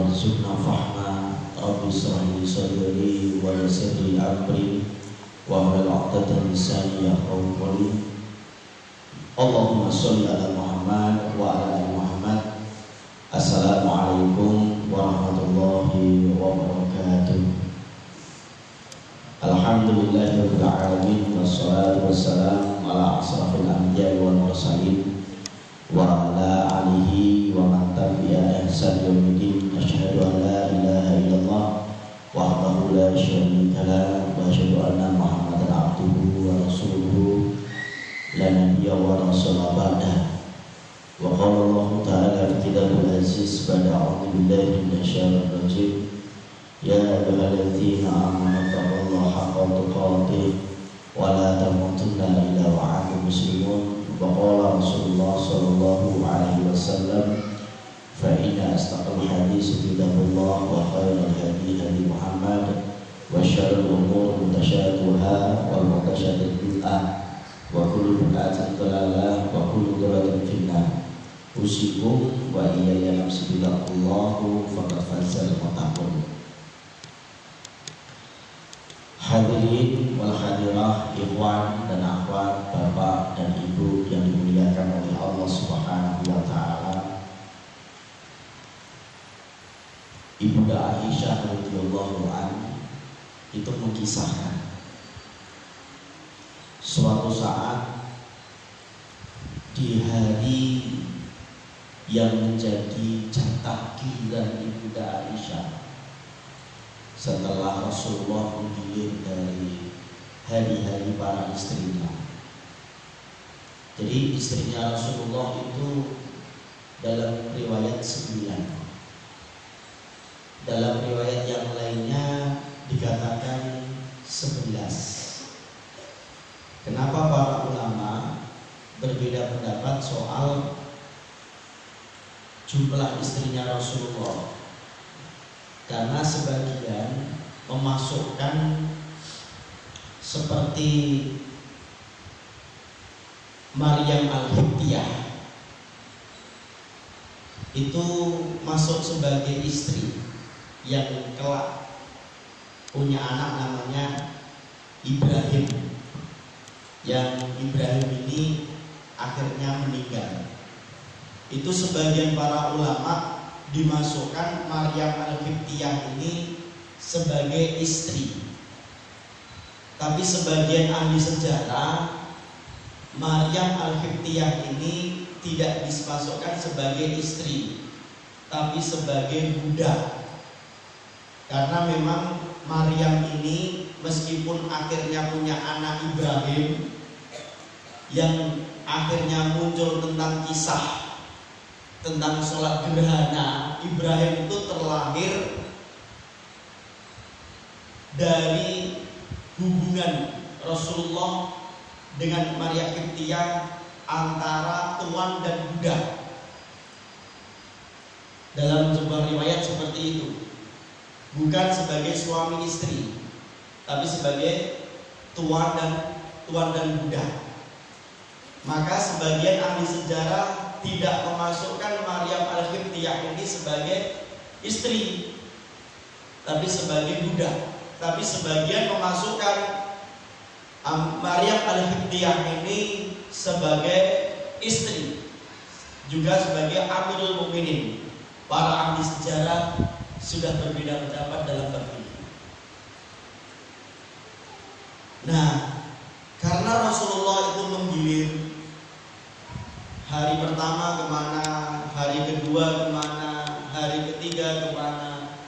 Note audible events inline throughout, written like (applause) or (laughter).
warzuqna fahma Rabbi sahli sadri wa yasirli amri wa hlul 'uqdatam min lisani yafqahu qawli Allahumma shalli ala Muhammad wa ala ali Muhammad. Assalamualaikum warahmatullahi wabarakatuh. Alhamdulillahirabbil alamin wassalatu wassalamu ala asrafil anbiya'i wal mursalin. Wa وعلى آله ومن تبع إحسان يوم الدين. أشهد أن لا إله إلا الله وحده لا شريك له وأشهد أن محمدا عبده ورسوله لا نبي ورسول بعده. وقال الله تعالى في كتاب العزيز بعد أعوذ بالله من الشيطان الرجيم. يا أيها الذين آمنوا اتقوا الله حق تقاته ولا تموتن إلا وأنتم مسلمون. وقال رسول الله صلى الله عليه وسلم فإن أصدق الحديث كتاب الله وخير الهدي هدي محمد وشر الأمور محدثاتها والمحدثات بدعة وكل بدعة ضلالة وكل ضلالة في النار أوصيكم وإياي نفسي بتقوى الله فقد فاز المتقون Hadirin wal hadirah, ikhwan dan akhwat, bapak dan ibu yang dimuliakan oleh Allah Subhanahu wa taala. Ibunda Aisyah radhiyallahu an itu mengisahkan suatu saat di hari yang menjadi jatah giliran Ibunda Aisyah setelah Rasulullah menggilir dari hari-hari para istrinya. Jadi istrinya Rasulullah itu dalam riwayat sembilan. Dalam riwayat yang lainnya dikatakan sebelas. Kenapa para ulama berbeda pendapat soal jumlah istrinya Rasulullah? Karena sebagian memasukkan seperti Maryam Al-Hibtiyah itu masuk sebagai istri yang kelak punya anak namanya Ibrahim. Yang Ibrahim ini akhirnya meninggal. Itu sebagian para ulama dimasukkan Maryam Al-Qibtiyah ini sebagai istri. Tapi sebagian ahli sejarah Maryam Al-Qibtiyah ini tidak dimasukkan sebagai istri, tapi sebagai budak. Karena memang Maryam ini meskipun akhirnya punya anak Ibrahim yang akhirnya muncul tentang kisah tentang sholat gerhana Ibrahim itu terlahir dari hubungan Rasulullah dengan Maria Kiptiah antara tuan dan budak. Dalam sebuah riwayat seperti itu. Bukan sebagai suami istri tapi sebagai tuan dan tuan dan budak. Maka sebagian ahli sejarah tidak memasukkan Maryam Al-Qibtiyah ini sebagai istri tapi sebagai budak tapi sebagian memasukkan Maryam Al-Qibtiyah ini sebagai istri juga sebagai Amirul Mukminin. Para ahli sejarah sudah berbeda pendapat dalam bab ini. Nah karena Rasulullah itu menggilir Hari pertama ke mana, hari kedua ke mana, hari ketiga ke mana.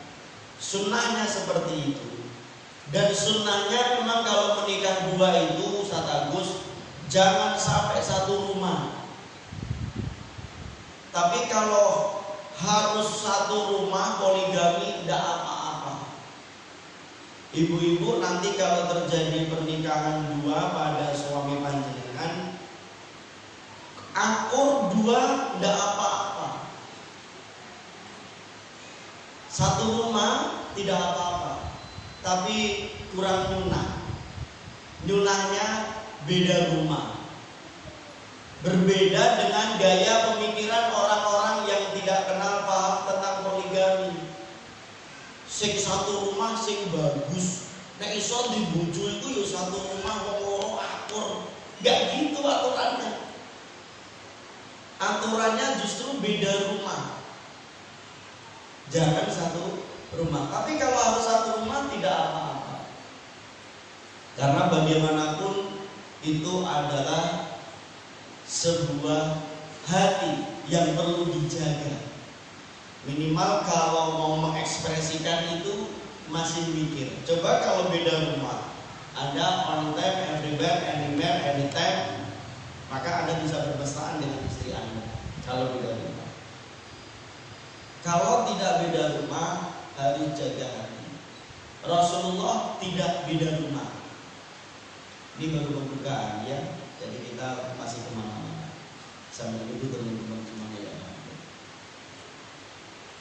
Sunnahnya seperti itu. Dan sunnahnya memang kalau menikah dua itu Ustaz Agus jangan sampai satu rumah. Tapi kalau harus satu rumah poligami tidak apa-apa. Ibu-ibu nanti kalau terjadi pernikahan dua pada suami panjenengan Akur dua tidak apa-apa. Satu rumah tidak apa-apa. Tapi kurang nyunah. Nyunahnya beda rumah. Berbeda dengan gaya pemikiran orang-orang yang tidak kenal paham tentang poligami. Sing satu rumah sing bagus. Nek iso dibujuk itu ya satu rumah wong loro akur. Gak gitu aturannya. Aturannya justru beda rumah. Jangan satu rumah. Tapi kalau harus satu rumah tidak apa-apa. Karena bagaimanapun itu adalah sebuah hati yang perlu dijaga. Minimal kalau mau mengekspresikan itu masih mikir. Coba kalau beda rumah, Anda on time, everywhere, anywhere, anytime, maka Anda bisa bermesraan dengan istri Anda. Kalau beda rumah. Kalau tidak beda rumah, harus jaga hati. Rasulullah tidak beda rumah. Ini baru pembukaan ya. Jadi kita masih ke mana-mana sambil duduk teman-teman semuanya ya.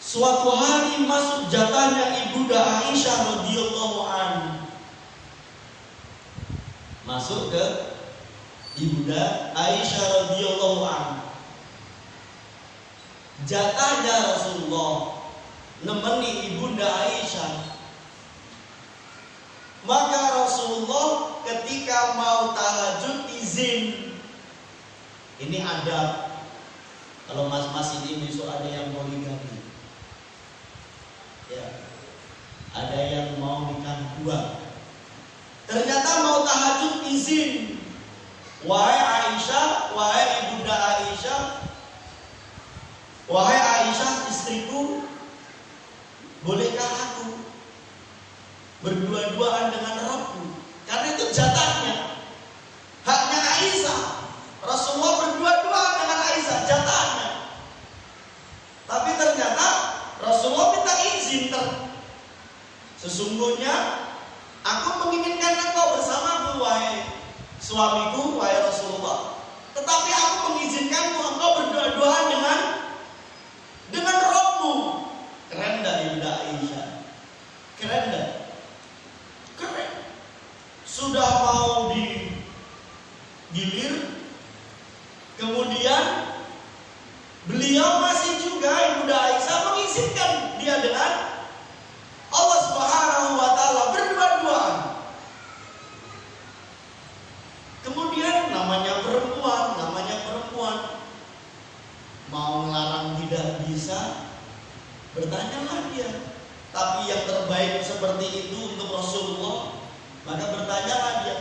Suatu hari masuk jatahnya ibunda Aisyah radhiyallahu an. Masuk ke ibunda Aisyah radhiyallahu an. Jatahnya Rasulullah nemeni ibunda Aisyah maka Rasulullah ketika mau tahajud izin. Ini ada kalau mas-mas ini besok ada yang mau poligami. Ya. Ada yang mau nikah dua. Ternyata mau tahajud izin. Wahai Aisyah, wahai ibunda Aisyah, wahai Aisyah istriku, bolehkah aku berdua-duaan dengan Rabbku. Karena itu jatahnya. Haknya Aisyah. Rasulullah berdua-duaan dengan Aisyah, jatahnya. Tapi ternyata Rasulullah minta izin ter Sesungguhnya aku menginginkan engkau bersamaku wahai suamiku wahai Rasulullah. Tetapi aku mengizinkanmu engkau berdua-duaan dengan dengan rohmu. Keren dari Ibunda Aisyah. Keren dah keren. Sudah mau digilir, kemudian beliau masih juga Ibunda Aisyah mengizinkan dia dengan Allah Subhanahu wa taala berdua-duaan. Kemudian namanya perempuan, namanya perempuan mau melarang tidak bisa, bertanyalah dia, tapi yang terbaik seperti itu untuk Rasulullah, maka bertanyalah dia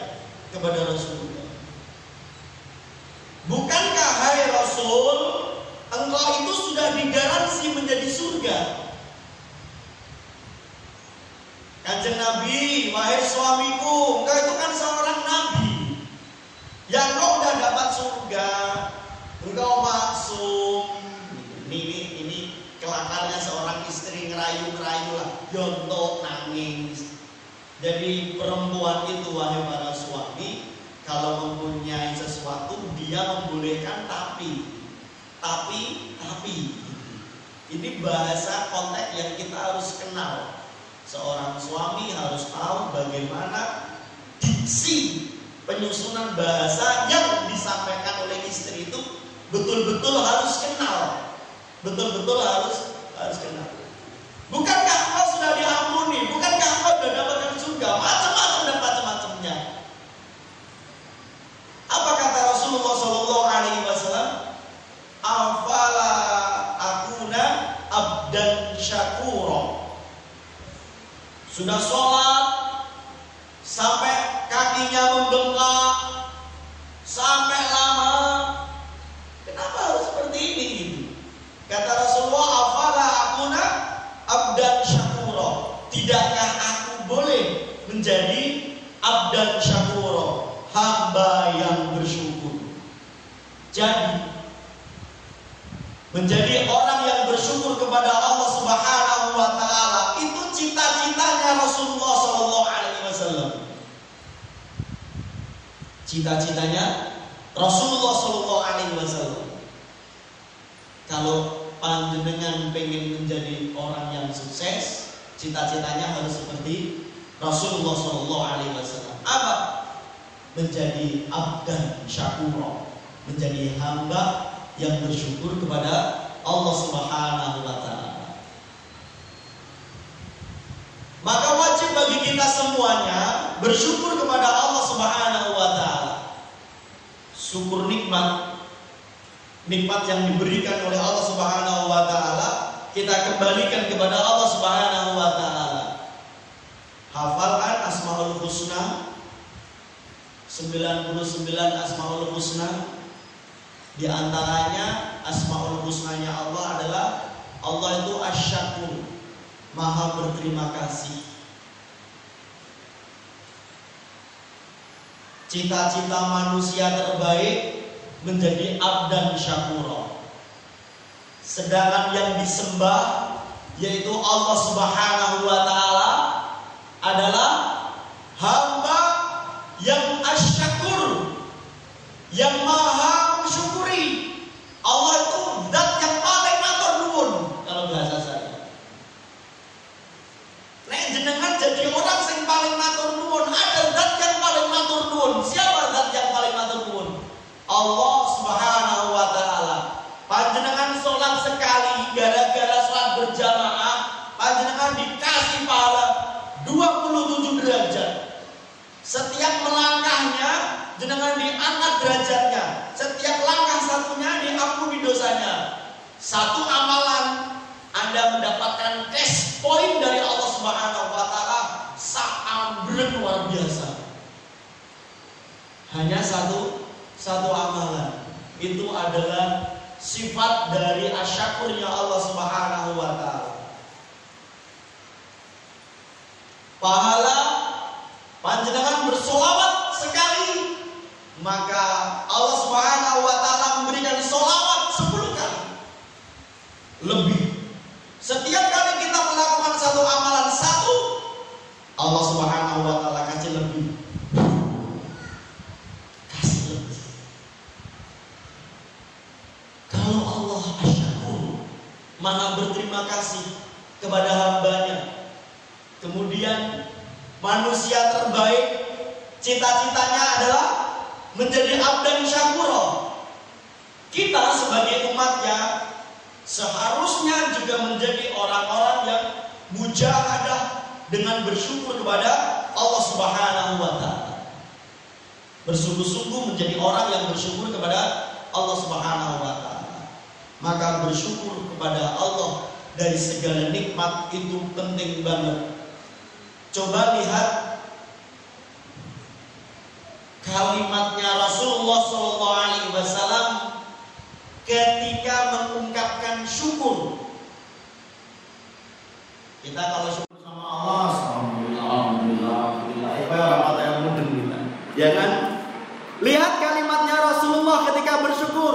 kepada Rasulullah. Bukankah hai Rasul, engkau itu sudah digaransi menjadi surga? Kanjeng Nabi, wahai suamiku, engkau itu kan seorang nabi. Yang kau udah dapat surga, engkau maksum. Ini, ini, kelakarnya seorang istri ngerayu-ngerayu lah, yontok nangis. Jadi perempuan itu wahai para suami, kalau mempunyai sesuatu dia membolehkan tapi, tapi, tapi. Ini bahasa konteks yang kita harus kenal. Seorang suami harus tahu bagaimana diksi penyusunan bahasa yang disampaikan oleh istri itu betul-betul harus kenal Betul-betul harus harus kenal. Bukankah engkau sudah diampuni? Bukankah engkau sudah dapatkan surga? Macam-macam dan macam-macamnya. Apa kata Rasulullah Shallallahu Alaihi Wasallam? Afala akuna abdan syakuro. Sudah sholat sampai kakinya membengkak, sampai lama. Kenapa harus seperti ini? Kata Rasulullah, "Afala akuna abdan syakuro." Tidakkah aku boleh menjadi abdan syakuro, hamba yang bersyukur? Jadi menjadi orang yang bersyukur kepada Allah Subhanahu wa taala itu cita-citanya Rasulullah sallallahu alaihi wasallam. Cita-citanya Rasulullah sallallahu alaihi wasallam. Kalau panjenengan pengen menjadi orang yang sukses, cita-citanya harus seperti Rasulullah Shallallahu Alaihi Wasallam. Apa? Menjadi abdan syakuro, menjadi hamba yang bersyukur kepada Allah Subhanahu wa taala. Maka wajib bagi kita semuanya bersyukur kepada Allah Subhanahu wa taala. Syukur nikmat nikmat yang diberikan oleh Allah Subhanahu wa taala kita kembalikan kepada Allah Subhanahu wa taala. Hafalkan Asmaul Husna 99 Asmaul Husna di antaranya Asmaul Husnanya Allah adalah Allah itu asyakur Maha berterima kasih Cita-cita manusia terbaik menjadi abdan syakuro. Sedangkan yang disembah yaitu Allah Subhanahu wa taala adalah hamba yang asyakur yang maha mensyukuri. Allah itu zat yang paling matur nuwun kalau bahasa saya. Nek jenengan jadi orang yang paling matur nuwun, ada zat yang paling matur nuwun. Siapa zat yang paling matur nuwun? Allah Subhanahu wa taala. Panjenengan sholat sekali gara-gara sholat berjamaah, panjenengan dikasih pahala 27 derajat. Setiap melangkahnya jenengan diangkat derajatnya. Setiap langkah satunya diampuni dosanya. Satu amalan Anda mendapatkan cash point dari Allah Subhanahu wa taala saat luar biasa. Satu satu amalan. Itu adalah sifat dari asyakurnya Allah Subhanahu wa taala. Pahala panjenengan bersolawat sekali maka Allah Subhanahu wa taala memberikan solawat sepuluh kali lebih setiap kali kita melakukan satu amalan satu Allah Subhanahu wa taala kasih lebih kasih lebih kalau Allah asyakur maha berterima kasih kepada hambanya kemudian manusia terbaik cita-citanya adalah menjadi abdan syakuro. Kita sebagai umatnya seharusnya juga menjadi orang-orang yang mujahadah dengan bersyukur kepada Allah Subhanahu wa taala. Bersungguh-sungguh menjadi orang yang bersyukur kepada Allah Subhanahu wa taala. Maka bersyukur kepada Allah dari segala nikmat itu penting banget. Coba lihat kalimatnya Rasulullah SAW ketika mengungkapkan syukur. Kita kalau syukur sama Allah, alhamdulillah, alhamdulillah, alhamdulillah. Apa orang kata yang mudeng kita? Ya kan? Lihat kalimatnya Rasulullah ketika bersyukur.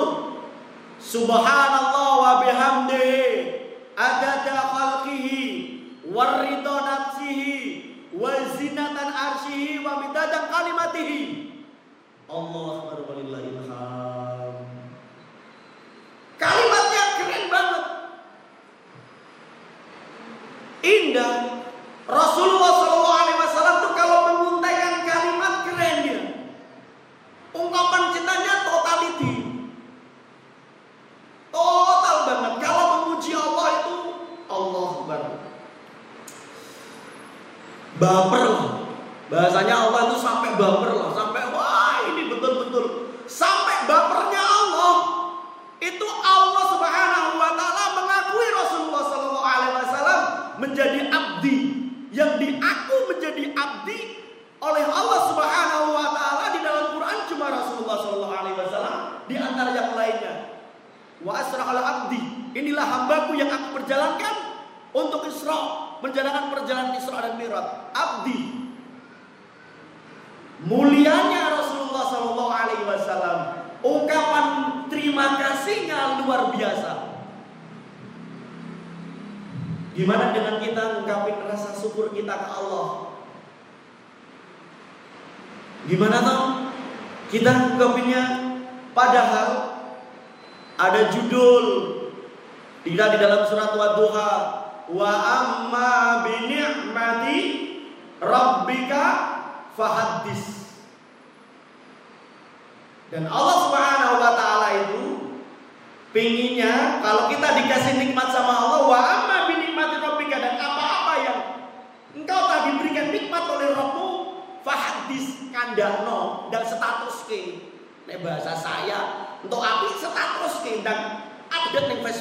Subhanallah Bapak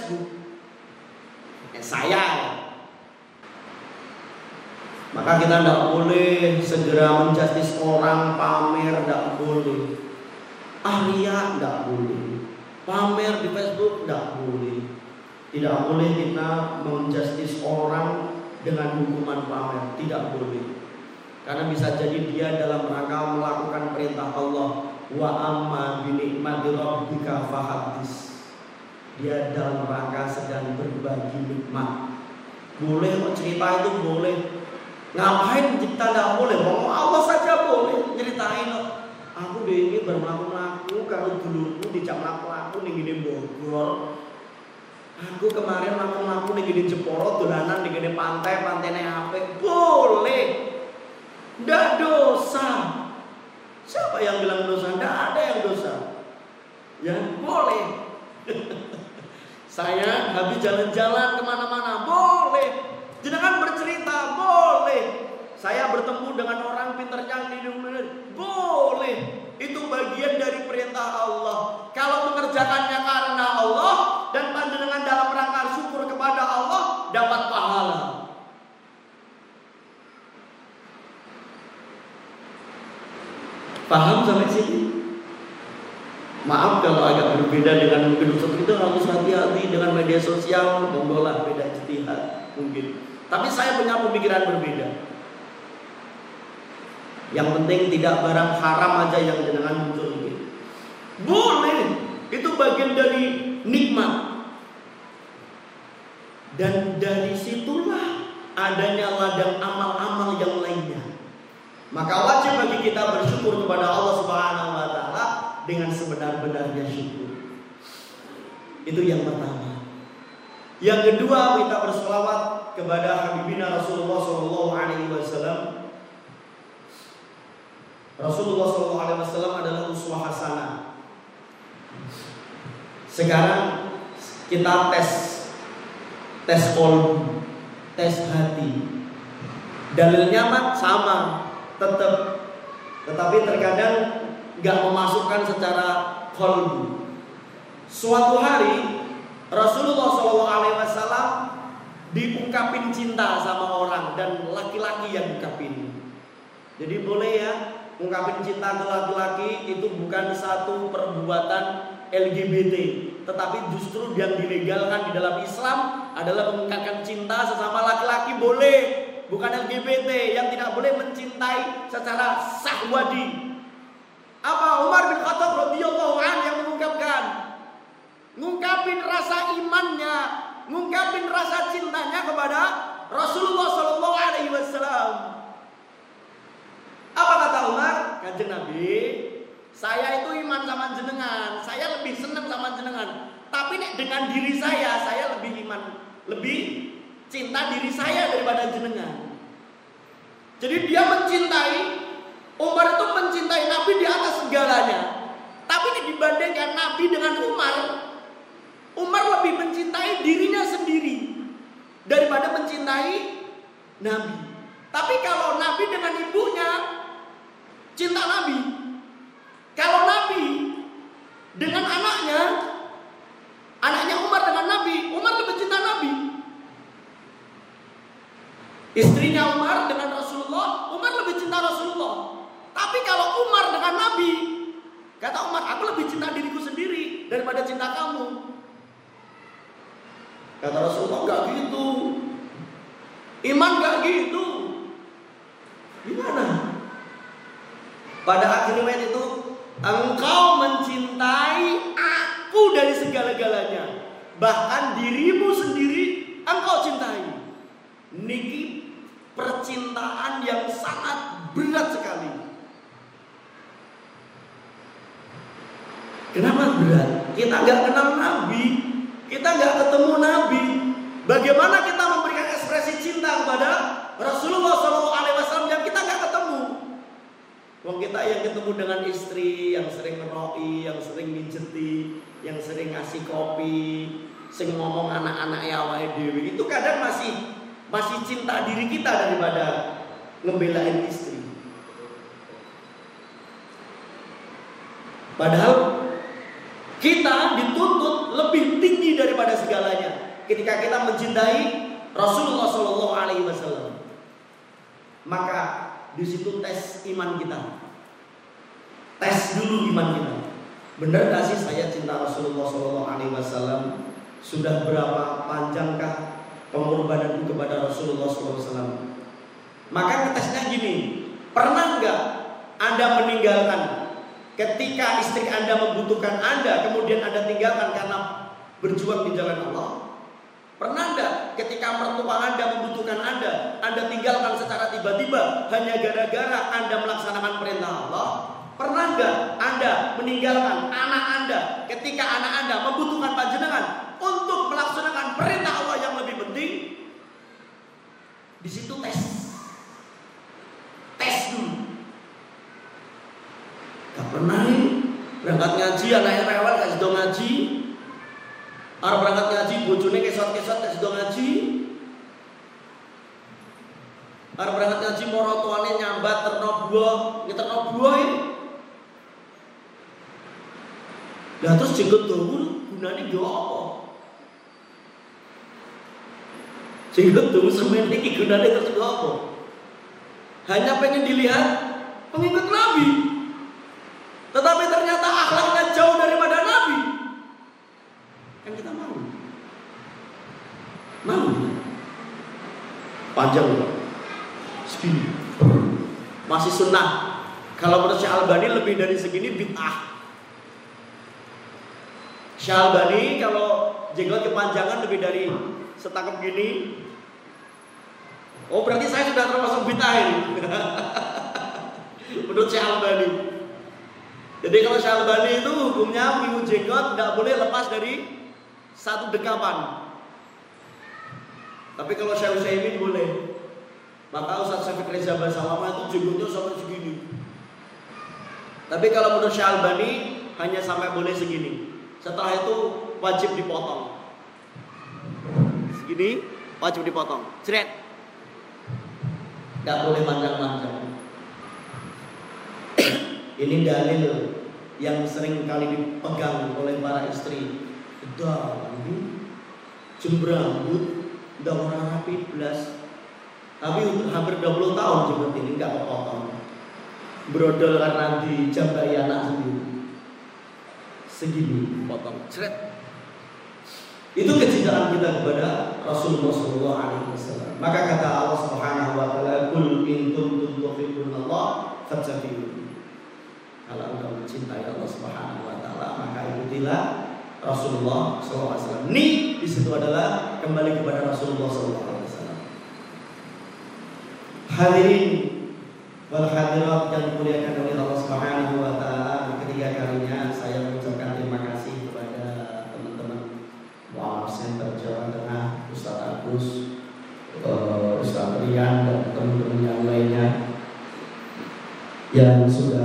Facebook. Eh, saya maka kita tidak boleh segera menjustis orang pamer, tidak boleh. Arya tidak boleh. Pamer di Facebook tidak boleh. Tidak boleh kita menjustis orang dengan hukuman pamer, tidak boleh. Karena bisa jadi dia dalam rangka melakukan perintah Allah. Wa amma binikmati rabbika fahadis. Dia dalam rangka sedang berbagi nikmat. Boleh cerita itu boleh, Ngapain kita tidak boleh? Ngomong Allah saja boleh ceritain. Aku deh ini bermelaku-laku kalau duluku dijak melaku-laku nih gini Bogor. Aku kemarin melaku-laku nih gini Jeporo dolanan nih gini pantai pantai nih? Boleh. Tidak dosa. Siapa yang bilang dosa? Tidak ada yang dosa. Ya boleh. (laughs) Saya habis jalan-jalan ke mana-mana boleh Jenengan bercerita boleh. Saya bertemu dengan orang pintar canggih boleh. Itu bagian dari perintah Allah. Kalau mengerjakannya karena Allah dan panjenengan dalam rangka syukur kepada Allah dapat pahala. Paham sampai sini? Maaf kalau agak berbeda dengan mungkin Ustaz kita harus hati-hati dengan media sosial, monggo beda ijtihad mungkin. Tapi saya punya pemikiran berbeda. Yang penting tidak barang haram aja yang jenengan muncul ini. Boleh, itu bagian dari nikmat. Dan dari situlah adanya ladang amal-amal yang lainnya. Maka wajib bagi kita bersyukur kepada Allah Subhanahu wa taala sebenar-benarnya syukur. Itu yang pertama. Yang kedua kita bersolawat kepada Habibina Rasulullah Shallallahu Alaihi Wasallam. Rasulullah Shallallahu Alaihi Wasallam adalah uswah hasanah. Sekarang kita tes tes kolbu, tes hati. Dalilnya mah sama, tetap. Tetapi terkadang nggak memasukkan secara kolbu. Suatu hari Rasulullah Wasallam diungkapin cinta sama orang dan laki-laki yang ungkapin. Jadi boleh ya ungkapin cinta ke laki-laki itu bukan satu perbuatan LGBT, tetapi justru yang dilegalkan di dalam Islam adalah mengungkapkan cinta sesama laki-laki boleh, bukan LGBT yang tidak boleh mencintai secara sahwadi. Apa Umar bin Khattab radhiyallahu an yang mengungkapkan? Ngungkapin rasa imannya ngungkapin rasa cintanya kepada Rasulullah Shallallahu Alaihi Wasallam. Apa kata Umar? Kanjeng Nabi, saya itu iman sama jenengan, saya lebih senang sama jenengan. Tapi nek dengan diri saya, saya lebih iman, lebih cinta diri saya daripada jenengan. Jadi dia mencintai Umar itu mencintai Nabi di atas segalanya. Tapi dibandingkan Nabi dengan Umar, Umar lebih mencintai dirinya sendiri daripada mencintai Nabi. Tapi kalau Nabi dengan ibunya cinta Nabi. Kalau Nabi dengan anaknya, anaknya Umar dengan Nabi, Umar lebih cinta Nabi. Istrinya Umar dengan Rasulullah, Umar lebih cinta Rasulullah. Tapi kalau Umar dengan Nabi, kata Umar, aku lebih cinta diriku sendiri daripada cinta kamu. Kata Rasulullah nggak gitu. Iman nggak gitu. Gimana? Pada akhirnya itu engkau mencintai aku dari segala-galanya. Bahkan dirimu sendiri engkau cintai. Niki percintaan yang sangat berat sekali. Kenapa berat? Kita nggak kenal Nabi, kita nggak ketemu Nabi. Bagaimana kita memberikan ekspresi cinta kepada Rasulullah SAW yang kita nggak ketemu? Wong kita yang ketemu dengan istri, yang sering ngeroi, yang sering mijeti, yang sering ngasih kopi, sing ngomong anak-anak ya dewi itu kadang masih masih cinta diri kita daripada ngebelain istri. Padahal ketika kita mencintai Rasulullah Shallallahu Alaihi Wasallam. Maka di situ tes iman kita. Tes dulu iman kita. Benar gak sih saya cinta Rasulullah Shallallahu Alaihi Wasallam? Sudah berapa panjangkah pengorbananku kepada Rasulullah SAW. Maka ngetesnya gini, pernah nggak Anda meninggalkan ketika istri Anda membutuhkan Anda, kemudian Anda tinggalkan karena berjuang di jalan Allah? Pernah nggak ketika mertua Anda membutuhkan Anda, Anda tinggalkan secara tiba-tiba hanya gara-gara Anda melaksanakan perintah Allah? Pernah nggak Anda meninggalkan anak Anda ketika anak Anda membutuhkan panjenengan untuk melaksanakan perintah Allah yang lebih penting? Di situ tes. Tes dulu. Gak pernah nih berangkat ngaji anaknya rewel kasih dong ngaji. Arab berangkat ngaji bojone kesot-kesot kasih dong ngaji. Arab berangkat ngaji moro tuane nyambat terno buah, ngeterno buah ini. Lah terus jenggot dawa gunane yo apa? Jenggot dawa semen iki gunane terus yo apa? Hanya pengen dilihat pengikut Nabi. Tetapi ternyata akhlaknya jauh daripada Nabi. Kan kita mau. Mau. Panjang loh. Segini. Masih sunnah. Kalau menurut Syekh Albani lebih dari segini bid'ah. Syalbani kalau jenggot kepanjangan lebih dari setangkap gini. Oh berarti saya sudah termasuk bid'ah ini. (laughs) Menurut Syalbani. Jadi kalau Syalbani itu hukumnya minggu jenggot tidak boleh lepas dari satu dekapan. Tapi kalau Syekh Utsaimin boleh. Maka Ustaz Syafiq Reza Basalama itu jenggotnya sampai segini. Tapi kalau menurut Syalbani hanya sampai boleh segini. Setelah itu wajib dipotong. Segini wajib dipotong. Cret. Gak boleh panjang-panjang. (coughs) Ini dalil yang sering kali dipegang oleh para istri. Udah, ini jember rambut, udah orang rapi belas. Tapi hampir 20 tahun seperti ini nggak kepotong. Brodol karena dijambai anak sendiri segini potong cret itu kecintaan kita kepada Rasulullah Shallallahu Alaihi Wasallam. Maka kata Allah Subhanahu Wa Taala, "Kul in kuntum Allah, fattabi'uni." Kalau engkau mencintai Allah Subhanahu Wa Taala, maka ikutilah Rasulullah Wasallam. Ini di situ adalah kembali kepada Rasulullah Wasallam. Hadirin wal hadirat yang dimuliakan oleh Allah Subhanahu Wa Taala, ketiga kalinya saya mengucapkan terima kasih kepada teman-teman Mualaf Center Jawa Tengah, Ustadz Agus, uh, Ustadz Rian dan teman-teman yang lainnya yang sudah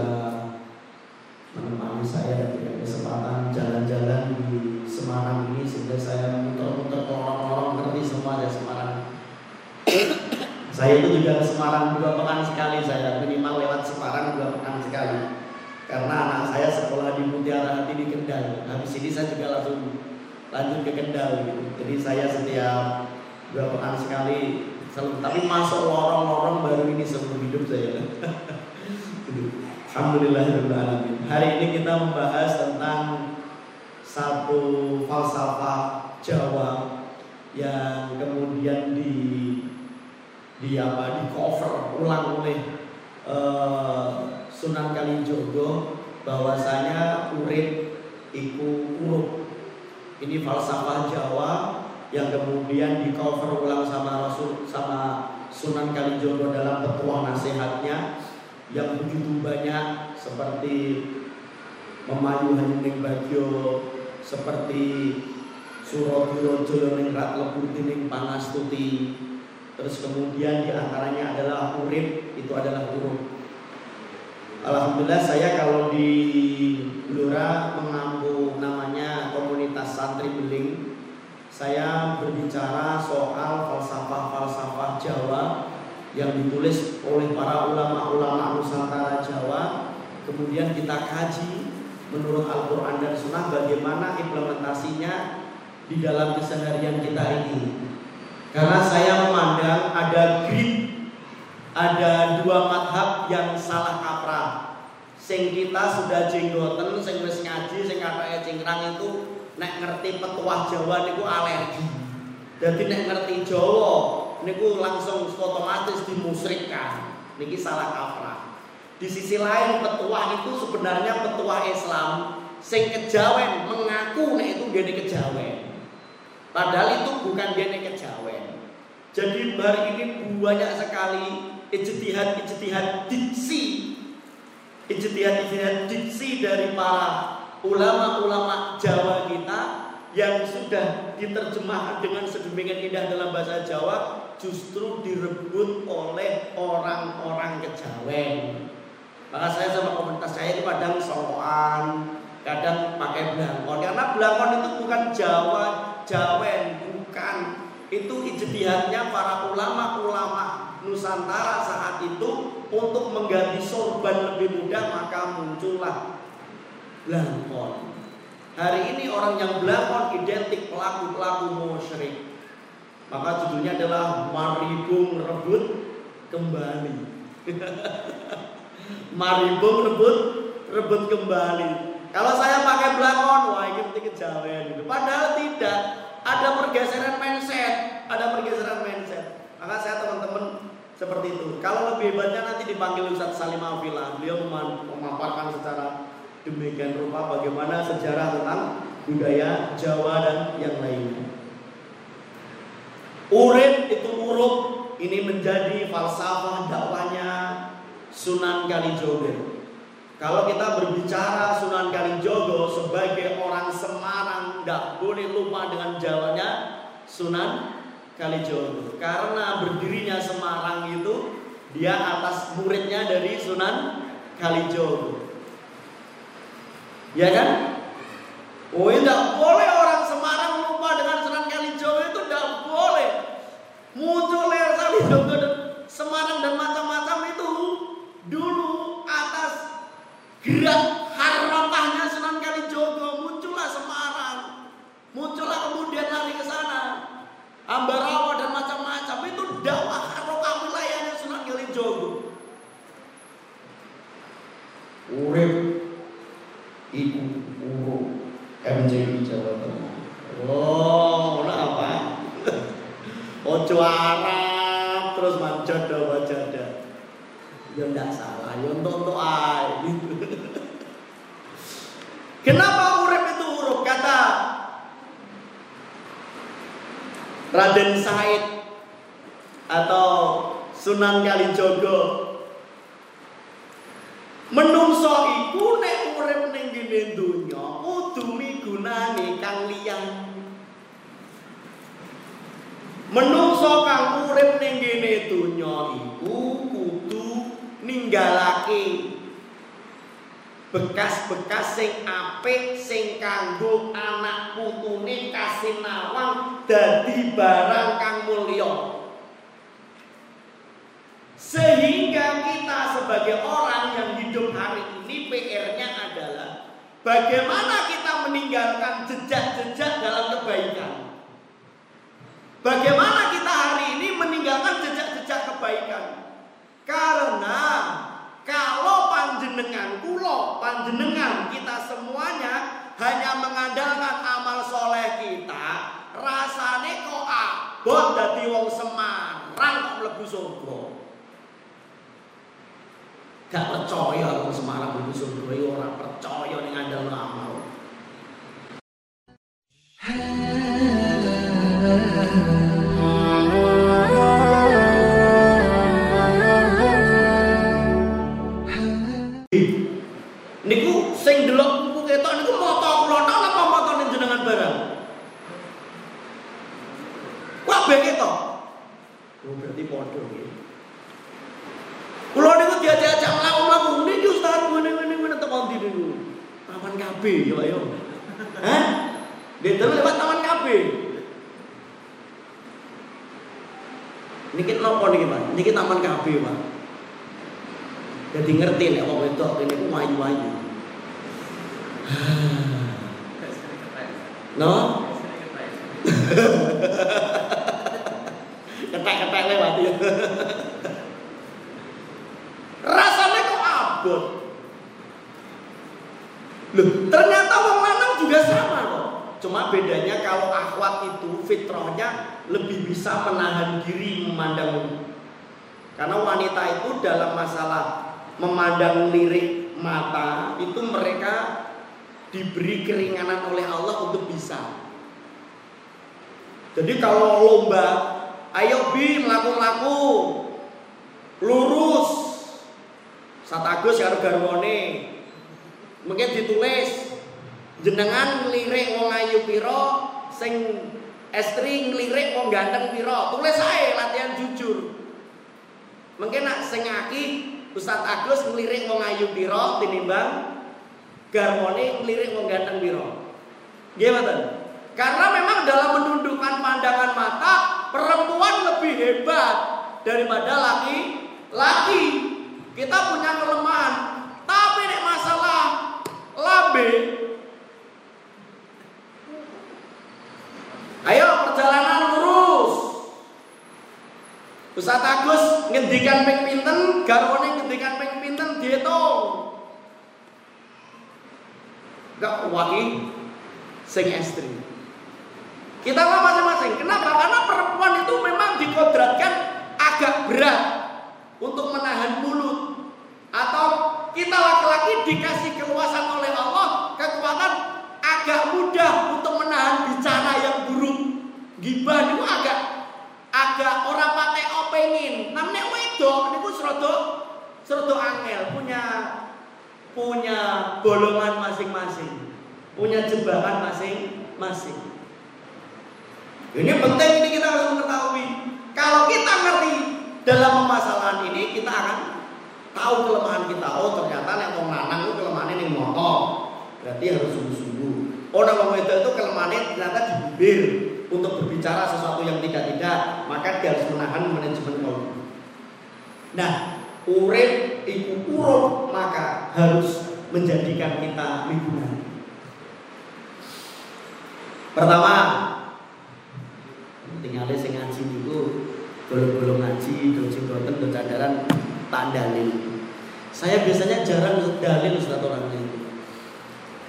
Jadi saya setiap dua pekan sekali selalu, tapi masuk lorong-lorong baru ini sebelum hidup saya. (laughs) Alhamdulillahirobbilalamin. Hari ini kita membahas tentang satu falsafah Jawa yang kemudian di di apa di cover ulang oleh uh, Sunan Kalijogo bahwasanya urip iku urup. Ini falsafah Jawa yang kemudian di cover ulang sama Rasul sama Sunan Kalijogo dalam petuah nasihatnya yang begitu banyak seperti memayu hening bagyo seperti ning rat lebur tining pangastuti. Terus kemudian di antaranya adalah urip itu adalah huruf Alhamdulillah saya kalau di Blora mengampu namanya santri beling saya berbicara soal falsafah-falsafah Jawa yang ditulis oleh para ulama-ulama Nusantara Jawa. Kemudian kita kaji menurut Al-Quran dan Sunnah bagaimana implementasinya di dalam keseharian kita ini. Karena saya memandang ada grid ada dua madhab yang salah kaprah. Sing kita sudah jenggoten sing wis ngaji sing katanya cingkrang itu nek ngerti petuah Jawa niku alergi. Jadi nek ngerti Jawa niku langsung otomatis dimusyrikkan niki salah kaprah. Di sisi lain petuah itu sebenarnya petuah Islam sing kejawen mengaku nek itu dia kejawen. Padahal itu bukan dia kejawen. Jadi hari ini banyak sekali ijtihad-ijtihad diksi. Ijtihad-ijtihad diksi dari para ulama-ulama Jawa kita yang sudah diterjemahkan dengan sedemikian indah dalam bahasa Jawa justru direbut oleh orang-orang kejawen. Maka saya sama komunitas saya itu kadang soan, kadang pakai belangkon. Karena belangkon itu bukan Jawa, Jawen, bukan. Itu ijtihadnya para ulama-ulama Nusantara saat itu untuk mengganti sorban lebih mudah maka muncullah belangkon. Hari ini orang yang belangkon identik pelaku-pelaku musyrik. Maka judulnya adalah Maribung Rebut Kembali. (laughs) Maribung rebut rebut kembali. Kalau saya pakai belakon, wah ini penting kejawen gitu. Padahal tidak. Ada pergeseran mindset, ada pergeseran mindset. Maka saya teman-teman seperti itu. Kalau lebih hebatnya nanti dipanggil Ustadz Salim Afila. Beliau memaparkan secara demikian rupa bagaimana sejarah tentang budaya Jawa dan yang lainnya. Urip itu urut ini menjadi falsafah dakwanya Sunan Kalijogo. Kalau kita berbicara Sunan Kalijogo sebagai orang Semarang, tidak boleh lupa dengan jalannya Sunan Kalijogo. Karena berdirinya Semarang itu dia atas muridnya dari Sunan Kalijogo. Ya kan? Oh, tidak boleh orang Semarang lupa dengan Sunan Kalijogo itu tidak boleh. Muncul Kalijogo Semarang dan macam-macam itu dulu atas gerak harapahnya Sunan Kalijogo muncullah Semarang, muncullah kemudian lari ke sana, Ambarawa dan macam-macam itu dakwah harokah wilayahnya Sunan Kalijogo. Urip iku uruk MJI Jawa Tengah. Oh, apa? Ojo Arab terus manjada wajada ya enggak salah. Ya untuk untuk air (laughs) kenapa urip itu huruf kata Raden Said atau Sunan Kalijogo menungso iku nek urip ning kene donya kudu migunani kang liyane menungso kang urip ning kene donya iku ninggalake bekas-bekas sing apik sing kanggo anak putune kasinawang dadi barang kang mulya. Sehingga kita sebagai orang bagaimana kita meninggalkan jejak-jejak dalam kebaikan. Bagaimana kita hari ini meninggalkan jejak-jejak kebaikan? Karena kalau panjenengan kulo, panjenengan kita semuanya hanya mengandalkan amal soleh kita, rasane kok abot dadi wong Semarang kok mlebu surga. Gak percaya wong Semarang mlebu surga, ya ora percaya ning ngandalno amal. Kulo niku KB yo ayo. Hah? Dia lewat Taman KB. Niki nopo niki Pak? Niki Taman KB Pak. Jadi ngerti nek wong wedok ini ku wayu-wayu. (sighs) No? (laughs) Ketek-ketek lewat ya. (laughs) Rasanya kok abot. Loh, ternyata wong lanang juga sama kok. Bedanya kalau akhwat itu fitrahnya lebih bisa menahan diri memandang karena wanita itu dalam masalah memandang lirik mata itu mereka diberi keringanan oleh Allah untuk bisa. Jadi kalau lomba, ayo bi melaku-melaku, lurus, satagus karo garwane. Mungkin ditulis jenengan ngelirik wong ayu piro, sing estri ngelirik wong ganteng piro. Tulis ae latihan jujur. Mungkin nak sing aki Ustaz Agus ngelirik wong ayu piro tinimbang garmone ngelirik wong ganteng piro. Gimana? Karena memang dalam menundukkan pandangan mata perempuan lebih hebat daripada laki laki. Kita punya kelemahan, tapi nek masalah labe Ayo perjalanan lurus. Ustaz Agus ngendikan ping pinten, garwane ngendikan ping pinten diitung. Gak waki sing estri. Kita mah masing-masing. Kenapa? Karena perempuan itu memang dikodratkan agak berat untuk menahan mulut. Atau kita laki-laki dikasih keluasan oleh Allah kekuatan agak mudah untuk menahan bicara yang. Gibah itu agak agak orang pakai opengin. Namanya wedok niku serodo serodo angel punya punya bolongan masing-masing, punya jebakan masing-masing. Ini penting ini kita harus mengetahui. Kalau kita ngerti dalam permasalahan ini, kita akan tahu kelemahan kita. Oh ternyata yang mau lanang itu kelemahannya yang motor. Berarti harus sungguh-sungguh. Orang ngomong itu itu kelemahannya ternyata di bibir untuk berbicara sesuatu yang tidak-tidak, maka dia harus menahan manajemen kaum. Nah, urip iku urut maka harus menjadikan kita liburan. Pertama, tinggalnya sing ngaji niku bolong-bolong ngaji, do sing boten do cadaran tak dalil. Saya biasanya jarang dalil Ustaz orangnya itu.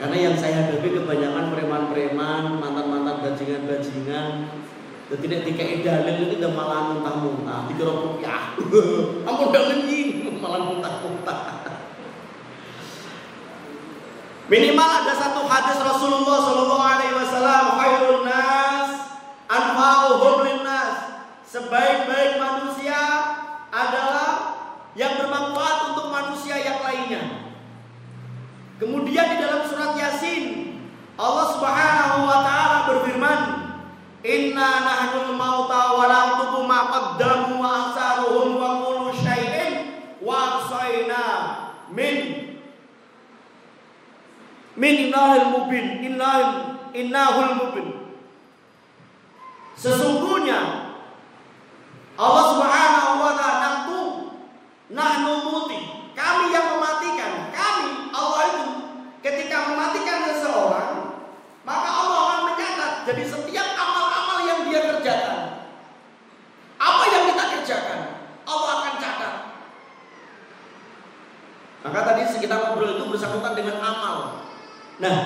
Karena yang saya hadapi kebanyakan preman-preman, mantan-mantan bajingan-bajingan. Dan tidak dikai dalil itu udah malah muntah-muntah, dikira ya. (laughs) Ampun udah ngenying, (laughs) malah muntah-muntah. Minimal ada satu hadis Rasulullah Shallallahu Alaihi Wasallam, khairun nas anfa'uhum linnas. Sebaik-baik manusia adalah yang bermanfaat untuk manusia yang lainnya. Kemudian di dalam surat Yasin Allah Subhanahu wa taala berfirman, "Inna nahnul mauta wa la naktubu ma qaddamu wa asaruhum wa kullu syai'in wa ahsayna min min innahil mubin innahil innahul mubin." Sesungguhnya Allah Subhanahu wa taala nahnu nahnu muti. Kami yang mematikan. Allah itu ketika mematikan seseorang, maka Allah akan mencatat. Jadi setiap amal-amal yang dia kerjakan, apa yang kita kerjakan, Allah akan catat. Maka tadi kita ngobrol itu bersangkutan dengan amal. Nah,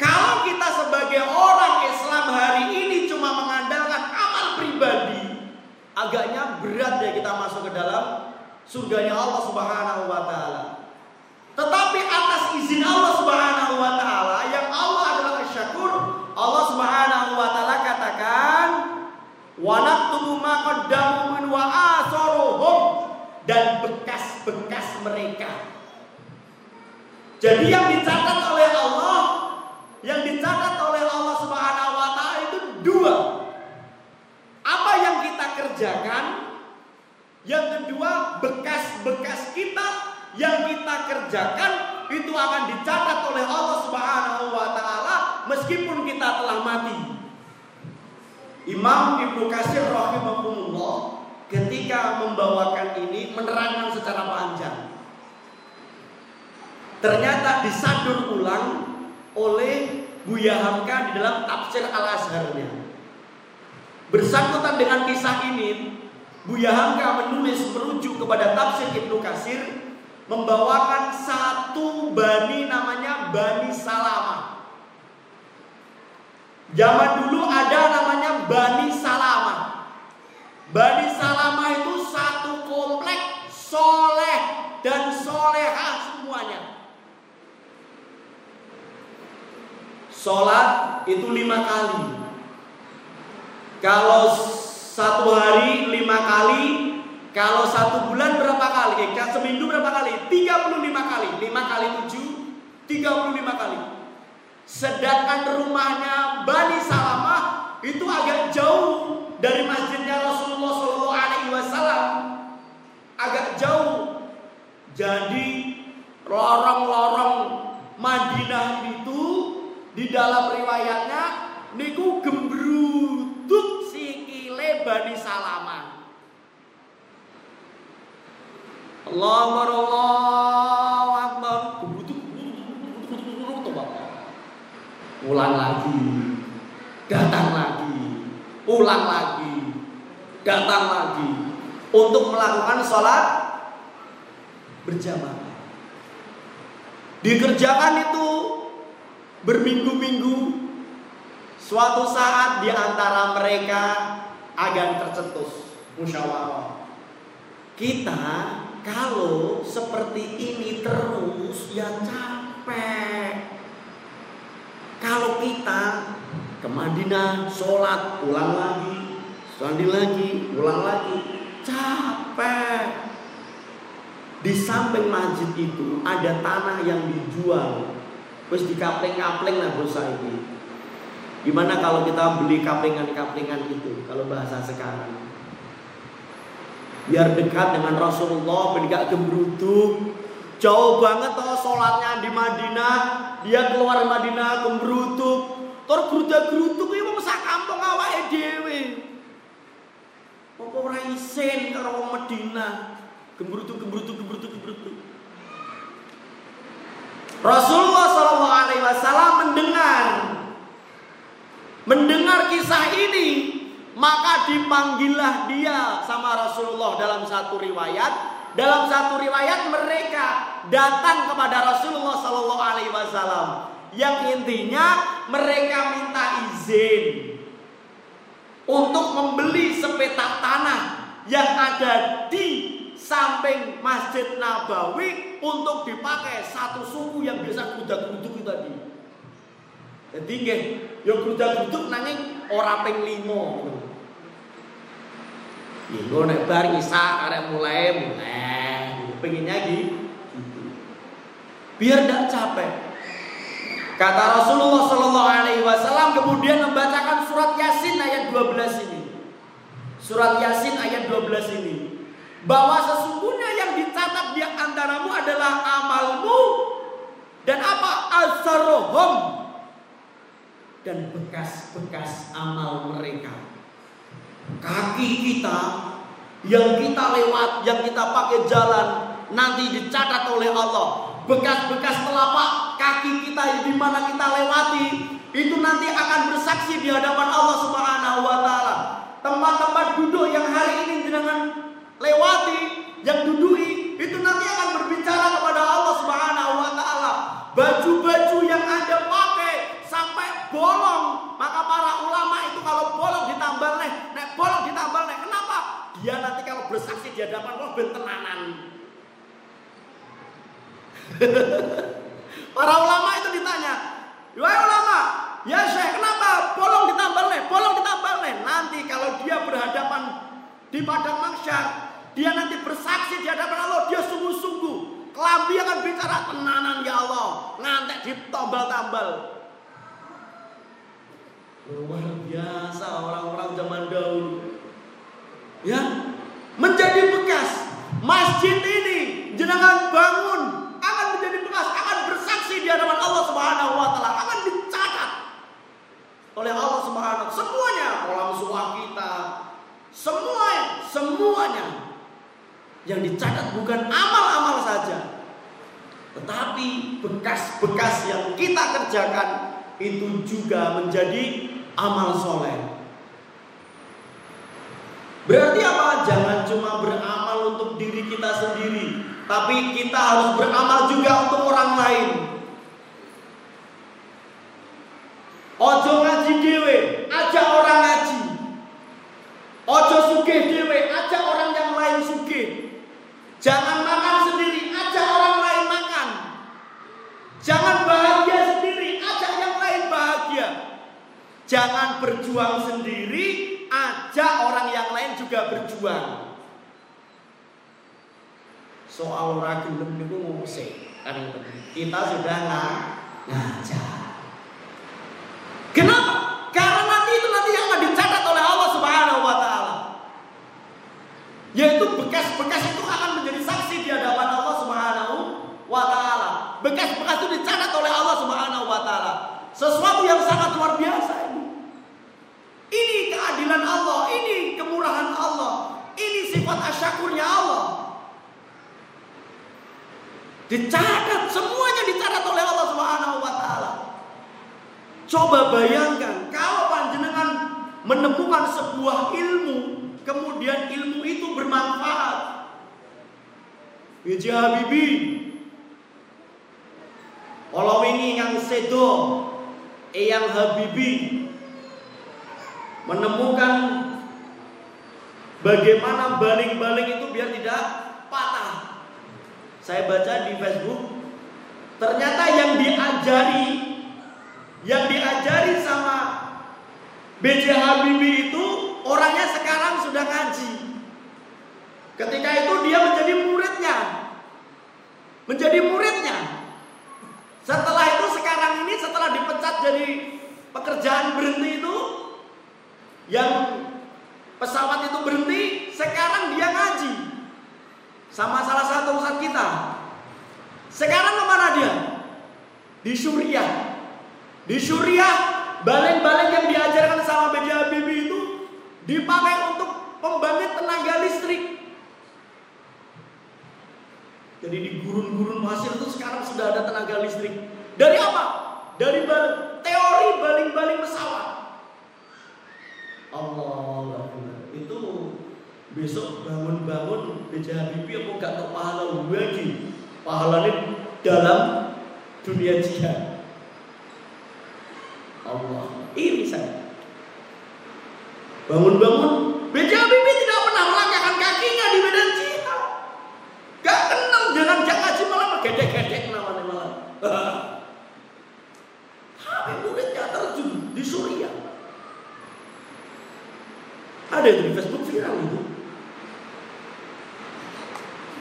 kalau kita sebagai orang Islam hari ini cuma mengandalkan amal pribadi, agaknya berat ya kita masuk ke dalam surganya Allah Subhanahu wa taala. Tetapi atas izin Allah Subhanahu wa taala yang Allah adalah syakur, Allah Subhanahu wa taala katakan wa naktubu ma qaddamu wa asaruhum dan bekas-bekas mereka. Jadi yang dicatat oleh Allah, yang dicatat oleh Allah Subhanahu wa taala itu dua. Apa yang kita kerjakan? Yang kedua, bekas-bekas kita yang kita kerjakan itu akan dicatat oleh Allah Subhanahu wa taala meskipun kita telah mati. Imam Ibnu Katsir rahimahumullah ketika membawakan ini menerangkan secara panjang. Ternyata disadur ulang oleh Buya Hamka di dalam tafsir Al-Azharnya. Bersangkutan dengan kisah ini, Buya Hamka menulis merujuk kepada tafsir Ibnu Katsir membawakan satu bani namanya Bani Salamah. Zaman dulu ada namanya Bani Salamah. Bani Salamah itu satu komplek soleh dan soleha semuanya. Sholat itu lima kali. Kalau satu hari lima kali, kalau satu bulan berapa kali? Eh, seminggu berapa kali? 35 kali. 5 kali 7, 35 kali. Sedangkan rumahnya Bani Salamah itu agak jauh dari masjidnya Rasulullah Shallallahu Alaihi Wasallam. Agak jauh. Jadi lorong-lorong Madinah itu di dalam riwayatnya niku gembrutut sikile Bani Salamah. Akbar, Akbar. Ulang lagi, datang lagi, ulang lagi, datang lagi untuk melakukan sholat berjamaah. Dikerjakan itu berminggu-minggu suatu saat di antara mereka akan tercetus musyawarah. Kita kalau seperti ini terus ya capek. Kalau kita ke Madinah sholat ulang lagi, sholat lagi, ulang lagi, capek. Di samping masjid itu ada tanah yang dijual Terus di kapling-kapling lah dosa ini. Gimana kalau kita beli kaplingan-kaplingan itu kalau bahasa sekarang? Biar dekat dengan Rasulullah, biar gak. Jauh banget toh sholatnya di Madinah, dia keluar Madinah gembruduk. Tor geruda-geruduk ini mau kampung awake dhewe. Apa ora isin karo wong Madinah? Gembruduk, gembruduk, gembruduk, gembruduk. Rasulullah Shallallahu Alaihi Wasallam mendengar mendengar kisah ini maka dipanggillah dia sama Rasulullah dalam satu riwayat dalam satu riwayat mereka datang kepada Rasulullah Shallallahu Alaihi Wasallam yang intinya mereka minta izin untuk membeli sepetak tanah yang ada di samping Masjid Nabawi untuk dipakai satu suku yang biasa kuda-kuduk itu tadi. Jadi nggih, yo kuda-kuduk nanging ora ping 5 gitu. Ya nek bar isa arek mulai mulai pengennya gitu. Biar tidak capek. Kata Rasulullah Shallallahu Alaihi Wasallam kemudian membacakan surat Yasin ayat 12 ini. Surat Yasin ayat 12 ini bahwa sesungguhnya yang dicatat di antaramu adalah amalmu dan apa asarohom dan bekas-bekas amal mereka. Kaki kita yang kita lewat, yang kita pakai jalan nanti dicatat oleh Allah. Bekas-bekas telapak kaki kita di mana kita lewati itu nanti akan bersaksi di hadapan Allah Subhanahu wa taala. Tempat-tempat duduk yang hari ini dengan lewati, yang dudui, itu nanti akan berbicara kepada Allah Subhanahu wa taala. Baju-baju bolong, maka para ulama itu kalau bolong ditambal nih, nek bolong ditambal nih. Kenapa? Dia nanti kalau bersaksi di hadapan Allah bentenanan. (laughs) para ulama itu ditanya, "Wahai ulama, ya Syekh, kenapa bolong ditambal nih? Bolong ditambal nih. Nanti kalau dia berhadapan di padang mahsyar, dia nanti bersaksi di hadapan Allah. Dia sungguh-sungguh. Kelambi akan bicara tenanan ya Allah. Ngantek ditambal-tambal. Luar biasa orang-orang zaman dahulu. Ya, menjadi bekas. Masjid ini jenengan bangun akan menjadi bekas, akan bersaksi di hadapan Allah Subhanahu wa taala, akan dicatat oleh Allah Subhanahu semuanya kolam suah kita semuanya semuanya yang dicatat bukan amal-amal saja tetapi bekas-bekas yang kita kerjakan itu juga menjadi amal soleh Berarti apa? Jangan cuma beramal untuk diri kita sendiri, tapi kita harus beramal juga untuk orang lain. Ojo ngaji dewe, ajak orang ngaji. Ojo sugih dewe, ajak orang yang lain sugih. Jangan makan sendiri, ajak orang lain makan. Jangan bahagia sendiri, ajak yang lain bahagia. Jangan berjuang sendiri, ajak orang yang lain juga berjuang. Soal ragilem itu ngusik kan kita sudah ngajak. Kenapa? Karena nanti itu nanti yang akan dicatat oleh Allah Subhanahu wa taala. Yaitu bekas-bekas itu akan menjadi saksi di hadapan Allah Subhanahu wa taala. Bekas-bekas itu dicatat oleh Allah Subhanahu. Sesuatu yang sangat luar biasa ini keadilan Allah, ini kemurahan Allah, ini sifat asyakurnya Allah. Dicatat, semuanya dicatat oleh Allah Subhanahu wa taala. Coba bayangkan kalau panjenengan menemukan sebuah ilmu, kemudian ilmu itu bermanfaat. Biji Habibi. Kalau ini yang sedo, yang Habibi, menemukan bagaimana baling-baling itu biar tidak patah. Saya baca di Facebook, ternyata yang diajari yang diajari sama BJ Habibie itu orangnya sekarang sudah ngaji. Ketika itu dia menjadi muridnya. Menjadi muridnya. Jadi pekerjaan berhenti itu yang pesawat itu berhenti, sekarang dia ngaji sama salah satu ustadz kita. Sekarang ke mana dia? Di Suriah. Di Suriah, baling-baling yang diajarkan sama B.J. Habibie itu dipakai untuk pembangkit tenaga listrik. Jadi di gurun-gurun pasir itu sekarang sudah ada tenaga listrik. Dari apa? Dari teori baling-baling pesawat. Allah itu besok bangun-bangun beja Habibie apa gak tau pahala? Lagi pahalanya dalam dunia jihad. Allah ini saya. Bangun-bangun beja Habibie tidak pernah melangkahkan kakinya di medan jihad gak kenal jangan jangan ngaji malah gedek-gedek namanya malah tapi muridnya terjun di Suriah ada itu di Facebook viral itu.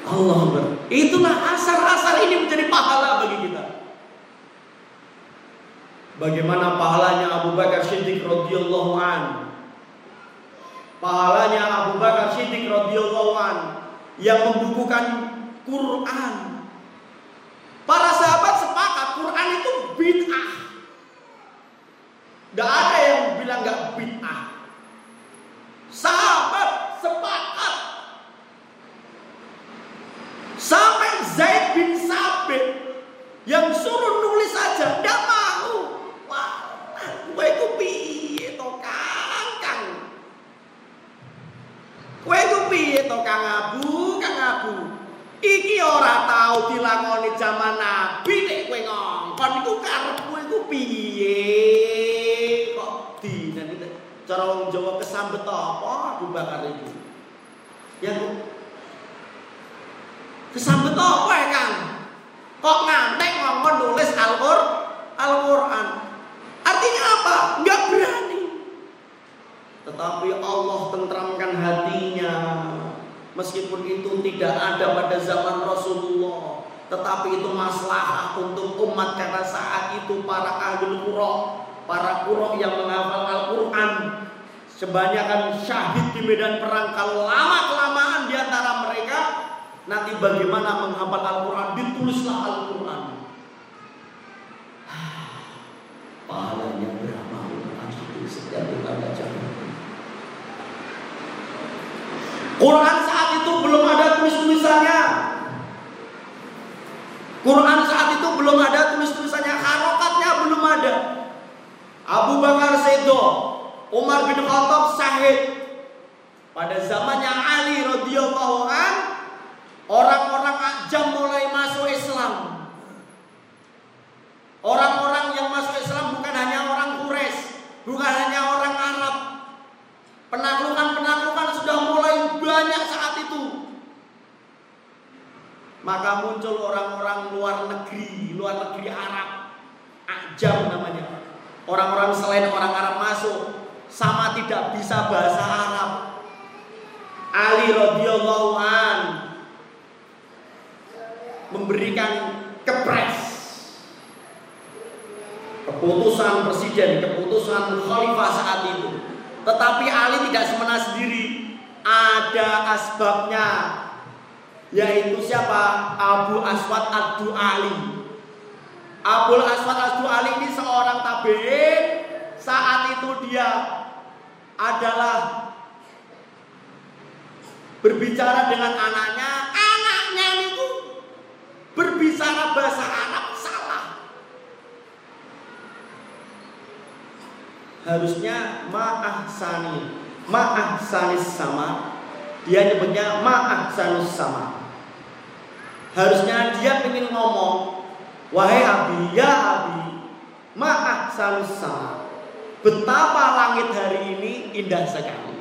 Allah Akbar. Itulah asar-asar ini menjadi pahala bagi kita. Bagaimana pahalanya Abu Bakar Siddiq radhiyallahu an. Pahalanya Abu Bakar Siddiq radhiyallahu an yang membukukan Quran. Para sahabat sepakat Quran itu bid'ah. Tidak ada yang bilang nggak. Sahabat sepakat. Sampai Zaid bin Sabit yang suruh nulis saja tidak mau. Wah, gue itu piye to kang kang. Gue itu piye to kang Abu, kang Abu. Iki ora tahu dilakoni zaman Nabi nek kowe ngongkon iku karepmu iku piye? Cara orang Jawa kesambet apa Abu Bakar itu? Yang kesambet apa ya Kang? Kok ngantek ngomong nulis Al-Qur'an? Al-Qur'an. Artinya apa? Enggak berani. Tetapi Allah tentramkan hatinya. Meskipun itu tidak ada pada zaman Rasulullah, tetapi itu masalah untuk umat karena saat itu para ahli Qur'an para kuro yang menghafal Al-Quran sebanyakan syahid di medan perang kalau lama kelamaan di antara mereka nanti bagaimana menghafal Al-Quran ditulislah Al-Quran pahalanya berapa Setiap kita baca. Quran saat itu belum ada tulis-tulisannya. Quran saat itu belum ada tulis-tulisannya, harokatnya belum ada. Abu Bakar Sedo, Umar bin Khattab Syahid. Pada zamannya Ali radhiyallahu an, orang-orang ajam mulai masuk Islam. Orang-orang yang masuk Islam bukan hanya orang Quraisy, bukan hanya orang Arab. Penaklukan-penaklukan sudah mulai banyak saat itu. Maka muncul orang-orang luar negeri, luar negeri Arab, ajam namanya. Orang-orang selain orang Arab masuk sama tidak bisa bahasa Arab. Ali radhiyallahu an memberikan kepres keputusan presiden, keputusan khalifah saat itu. Tetapi Ali tidak semena sendiri, ada asbabnya, yaitu siapa? Abu Aswad Adu Ali. Abu Aswad Adu Ali ini seorang tabi'in. Saat itu dia adalah berbicara dengan anaknya. Anaknya itu berbicara bahasa Arab salah. Harusnya ma'ahsani, ma'ahsanis sama. Dia nyebutnya ma'ahsanus sama. Harusnya dia ingin ngomong, wahai Abi, ya Abi, ma'ahsanus sama. Betapa langit hari ini indah sekali.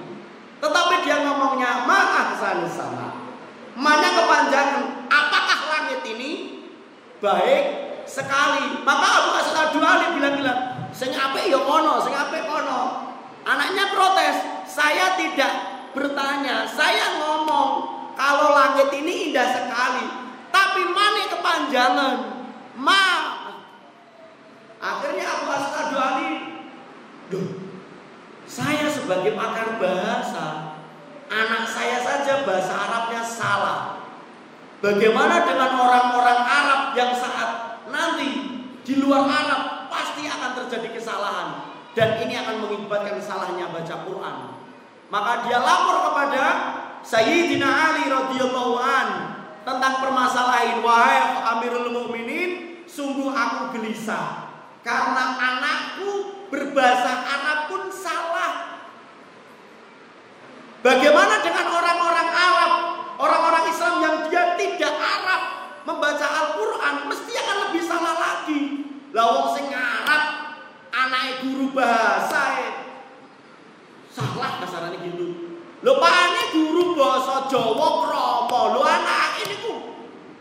Tetapi dia ngomongnya ma'ahsanus sama. Mana kepanjangan, apakah langit ini baik sekali? Maka Abu Asad Ali bilang-bilang, sing apik ya kono, sing apik kono. Anaknya protes, saya tidak bertanya, saya ngomong kalau langit ini indah sekali, tapi mana kepanjangan? Ma. Akhirnya Abu Asad Ali, Duh, saya sebagai pakar bahasa, anak saya saja bahasa Arabnya salah. Bagaimana dengan orang-orang Arab yang saat nanti di luar Arab pasti akan terjadi kesalahan dan ini akan mengibatkan salahnya baca Quran. Maka dia lapor kepada Sayyidina Ali radhiyallahu an tentang permasalahan wahai Amirul Mukminin, sungguh aku gelisah karena anakku berbahasa Arab pun salah. Bagaimana dengan orang-orang Arab, orang-orang Islam yang dia tidak Arab membaca Al-Quran, mesti akan lebih salah lagi. Lawang sing Arab, anak guru bahasa, eh. salah kasarannya gitu. Lo pane guru bahasa Jawa kromo, lo anak ini ku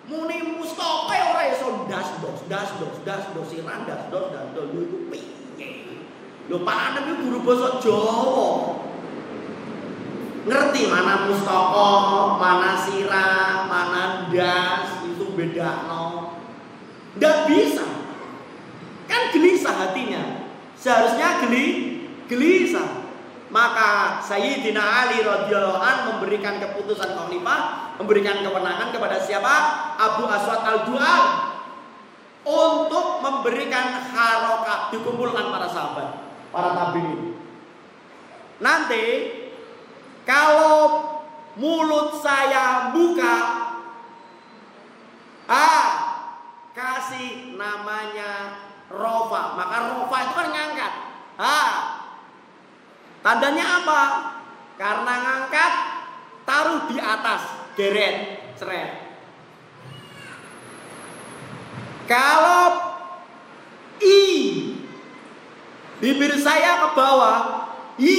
muni Mustafa ora iso das dos das dos das dos siran das dos lho pane iki guru basa Jawa. Ngerti mana Mustafa mana sirah mana das itu beda no nggak bisa. Kan gelisah hatinya. Seharusnya geli gelisah. Maka Sayyidina Ali radhiyallahu an memberikan keputusan khalifah, memberikan kewenangan kepada siapa? Abu Aswad al-Du'al untuk memberikan harokat dikumpulkan para sahabat, para tabiin. Nanti kalau mulut saya buka, ah kasih namanya rofa, maka rofa itu kan ngangkat. Ah, Tandanya apa? Karena ngangkat, taruh di atas, geret, ceret. Kalau i bibir saya ke bawah, i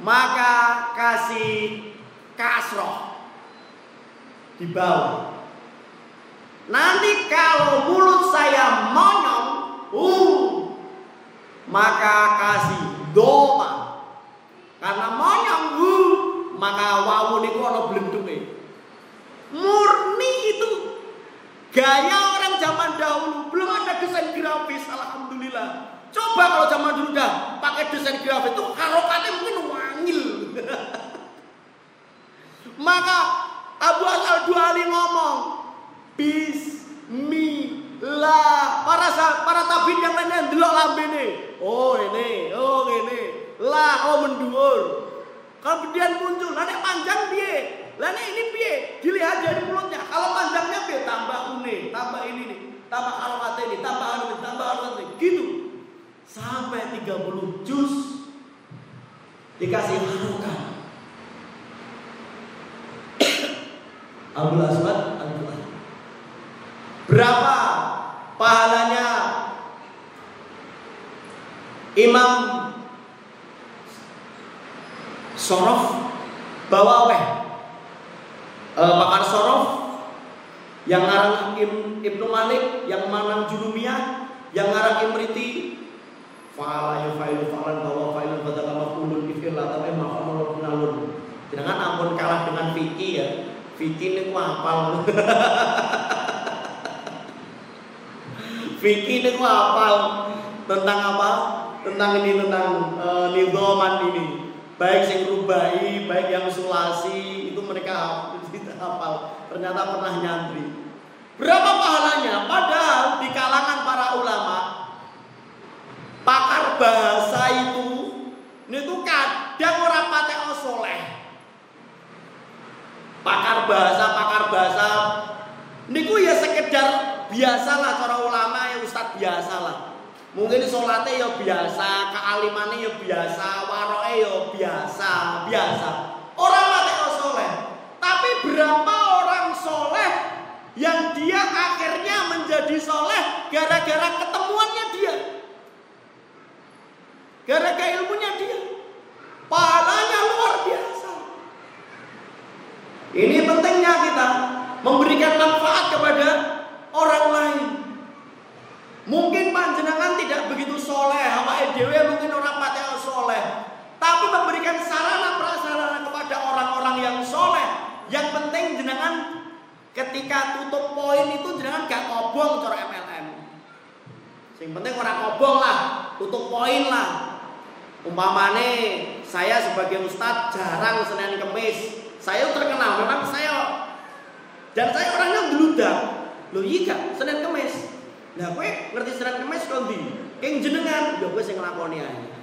maka kasih kasroh di bawah. Nanti kalau mulut saya monyong, uh, maka kasih doma. Karena monyong uh, maka wawu niku ana blenduke. Murni itu gaya orang zaman dahulu belum ada desain grafis alhamdulillah. Coba kalau zaman dulu dah pakai desain grafis itu harokatnya mungkin wangil. (laughs) Maka Abu Al Duali ngomong Bismillah para para tabin yang lainnya delok lambene. Oh ini, oh ini. Kemudian muncul, lah panjang piye? Lah ini piye? Dilihat dari mulutnya. Kalau panjangnya piye? Tambah une, tambah ini nih, tambah alwat ini, tambah ini, tambah alwat ini. Gitu. Sampai 30 juz dikasih harukan. (coughs) Abdul Aswad al Berapa pahalanya? Imam Sorof bawa weh. E, pakar Sorof yang ngarang Ibnu Malik yang manang Jurumiyah yang ngarang Imriti fa'ala ya fa'ilu fa'lan bawa fa'ilun badaka maf'ulun ifil la tapi maf'ulun nalun jangan ampun kalah dengan fikih ya. Fikih ini ku apal. (laughs) Fikih ini ku apal tentang apa? Tentang ini tentang uh, nidoman ini. Baik yang rubai baik yang sulasi itu mereka (laughs) hafal ternyata pernah nyantri. Berapa pahalanya? Padahal di kalangan para ulama pakar bahasa itu ini tuh kadang orang patek soleh pakar bahasa pakar bahasa ini ya sekedar biasalah cara ulama ya ustadz biasalah Mungkin sholatnya ya biasa, kealimannya ya biasa, waroke ya biasa, biasa. Orang mati soleh. Tapi berapa orang soleh yang dia akhirnya menjadi soleh gara-gara ketemuannya dia. Gara-gara ilmunya dia. Pahalanya luar biasa. Ini pentingnya kita memberikan manfaat kepada orang lain. Mungkin panjenengan tidak begitu soleh, apa edw mungkin orang pati soleh, tapi memberikan sarana prasarana kepada orang-orang yang soleh. Yang penting jenengan ketika tutup poin itu jenengan gak kobong cara MLM. Yang penting orang kobong lah, tutup poin lah. Umpamane saya sebagai ustadz jarang Senin Kemis, saya terkenal memang saya dan saya orangnya geludak. Loh iya Senin Kemis. Nah, kowe ngerti serat kemes kok ndi? Keng jenengan, ya kowe sing nglakoni ae.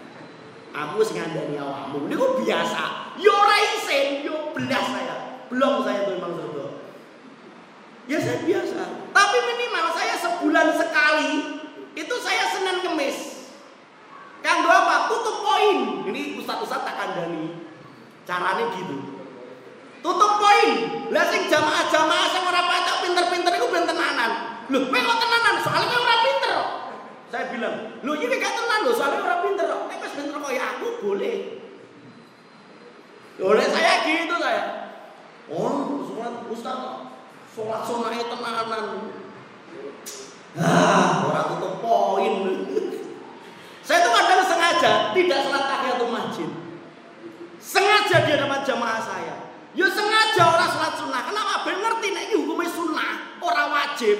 Aku sing ngandani awakmu. Niku biasa. Yo ora isin, yo belas saya. Belum saya tuh memang surga. Ya saya biasa. Tapi minimal saya sebulan sekali itu saya Senin Kemis. Kanggo apa? Tutup poin. Ini ustaz-ustaz tak kandani. Caranya gitu. Tutup poin. Lah sing jamaah-jamaah sing ora patok pinter-pinter iku ben tenanan. Loh, kowe kok tenanan? Soalnya kowe ora pinter Saya bilang, "Loh, ini gak tenan loh, soalnya ora pinter kok." Nek wis pinter kok ya aku boleh. Oleh saya gitu saya. Oh, sholat Ustaz sholat sunahnya tenanan. Ah, orang tutup poin. (laughs) saya tuh sengaja tidak sholat tahiyatul masjid. Sengaja di hadapan jamaah saya. Ya sengaja orang sholat sunnah. Kenapa? Ben ngerti nek iki hukumnya sunnah, orang wajib.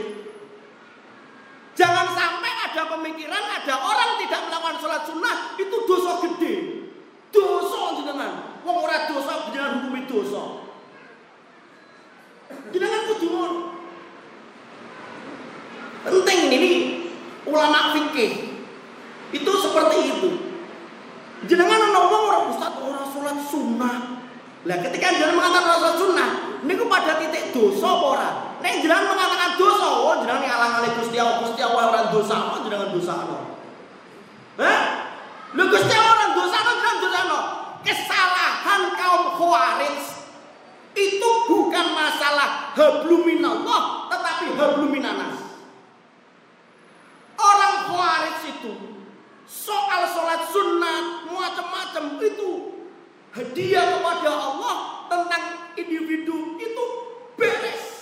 Jangan sampai ada pemikiran ada orang tidak melakukan sholat sunnah itu dosa gede. Dosa jenengan. Wong ora dosa jenengan hukumi dosa. Jenengan kudu Penting ini ulama fikih itu seperti itu. Jenengan ana wong ora ustaz ora sholat sunnah. Lah ketika jenengan mengatakan sholat sunnah, niku pada titik dosa apa ora? Nek jenengan mengatakan dosa, oh jenengan ngalang-alang Gusti Allah, Gusti Allah ora dosa, apa jenengan dosa no? Hah? Lu Gusti Allah ora dosa no, jenengan dosa no. Kesalahan kaum Khawarij itu bukan masalah habluminallah, tetapi habluminanas. Orang Khawarij itu soal sholat sunat macam-macam itu hadiah kepada Allah tentang individu itu beres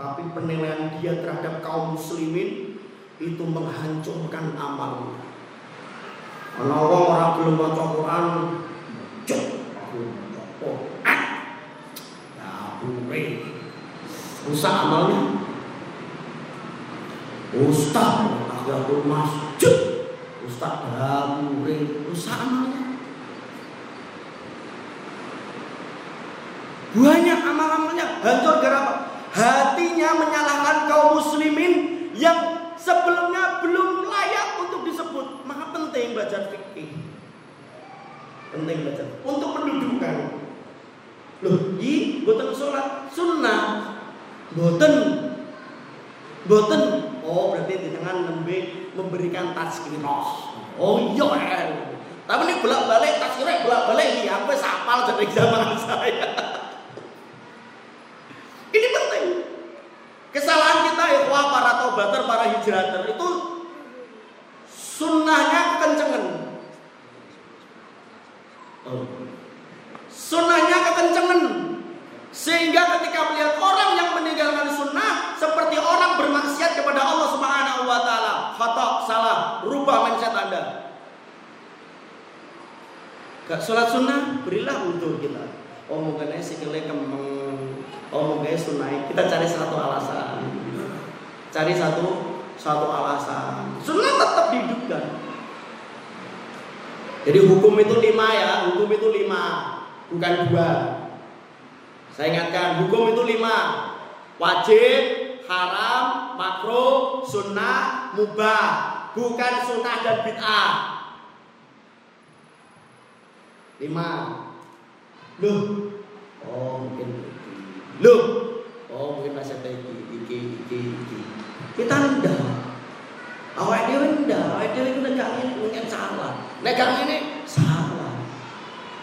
tapi penilaian dia terhadap kaum muslimin itu menghancurkan amal. Ana wong ora gelem maca Quran, cek aku maca Quran. Ya. Rusak amalnya. Ustaz, agak masjid. Ustaz bure, rusak amalnya. Banyak amal-amalnya hancur gara hatinya menyalahkan kaum muslimin yang sebelumnya belum layak untuk disebut. Maka penting belajar fikih. Penting baca. Untuk pendudukan. Loh, i boten sholat sunnah. Boten. Boten. Oh, berarti di tengah nembe memberikan tazkirah. Oh iya. Eh. Tapi ini bolak-balik tazkirah bolak-balik iki aku hafal dari zaman (laughs) saya. ini penting. Kesalahan kita ikhwah para tobater, para hijrater itu sunnahnya kekencengan. Oh. Sunnahnya kekencengan. Sehingga ketika melihat orang yang meninggalkan sunnah seperti orang bermaksiat kepada Allah Subhanahu wa taala. Khata, salah, rubah mindset Anda. Gak sholat sunnah, berilah untuk kita. Oh sikile kemeng. Oh mungkin sunnah. Kita cari satu alasan. Cari satu satu alasan. Sunnah tetap dihidupkan. Jadi hukum itu lima ya, hukum itu lima, bukan dua. Saya ingatkan, hukum itu lima. Wajib, haram, makro, sunnah, mubah. Bukan sunnah dan bid'ah. Lima. Loh. Oh mungkin. Loh. Oh mungkin masih ada iki, iki, iki, iki. Kita rendah. Awak dia rendah, awak dia itu negak ini mungkin salah. Negak ini salah.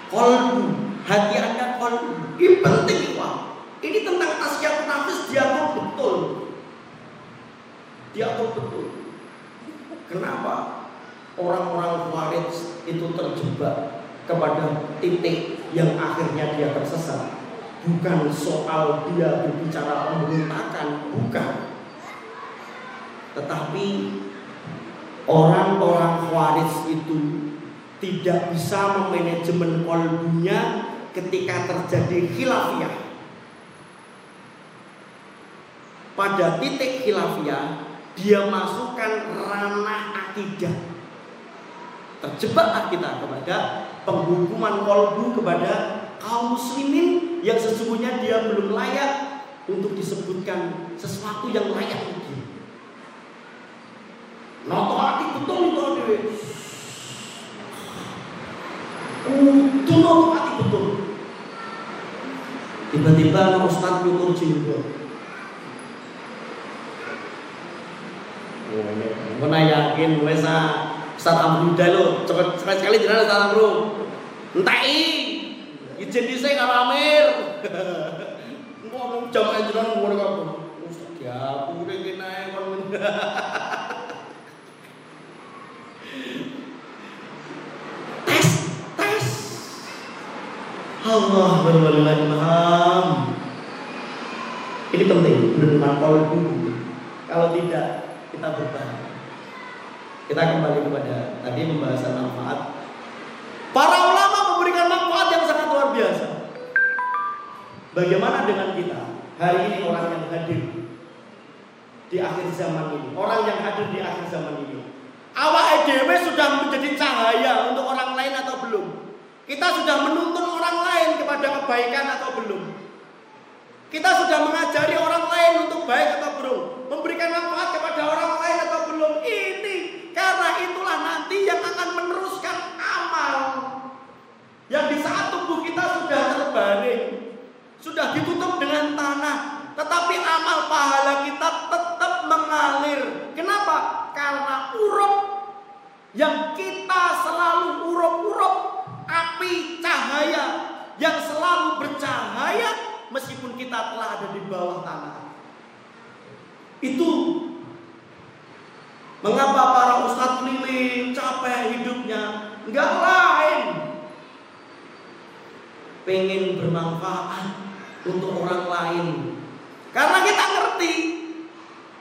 Kolbu, hati anda kolbu. Ini penting Pak. Ini tentang tasya nafis diatur betul. Diatur betul. Kenapa orang-orang warid itu terjebak kepada titik yang akhirnya dia tersesat? Bukan soal dia berbicara pemberontakan, bukan. Tetapi orang-orang waris itu tidak bisa memanajemen kolbunya ketika terjadi khilafiyah. Pada titik khilafiyah, dia masukkan ranah akidah. Terjebaklah kita kepada penghukuman kolbu kepada kaum muslimin yang sesungguhnya dia belum layak untuk disebutkan sesuatu yang layak untuk Noto hati betul itu dewe. Itu noto hati betul. Tiba-tiba Ustaz nyukur jilbab. Mana yakin wes Ustaz Amruda lo cepet cepet sekali jalan Ustaz Amru. Entai izin di saya ngaramir. (laughs) Ngomong jam ajaran ngomong apa? Ustaz aku udah kena kon. (laughs) tes tes Allah berwalillahi ini penting benar dulu kalau tidak kita bertahan kita kembali kepada tadi pembahasan manfaat para ulama memberikan manfaat yang sangat luar biasa bagaimana dengan kita hari ini orang yang hadir di akhir zaman ini orang yang hadir di akhir zaman ini Awak EDW sudah menjadi cahaya untuk orang lain atau belum? Kita sudah menuntun orang lain kepada kebaikan atau belum? Kita sudah mengajari orang lain untuk baik atau belum? Memberikan manfaat kepada orang lain atau belum? Ini karena itulah nanti yang akan meneruskan amal. Yang di saat tubuh kita sudah terbaring, sudah ditutup dengan tanah, tetapi amal pahala kita tetap mengalir. Kenapa? Karena urup yang kita selalu urup-urup api cahaya yang selalu bercahaya meskipun kita telah ada di bawah tanah. Itu mengapa para ustadz keliling capek hidupnya? Enggak lain. Pengen bermanfaat untuk orang lain. Karena kita ngerti.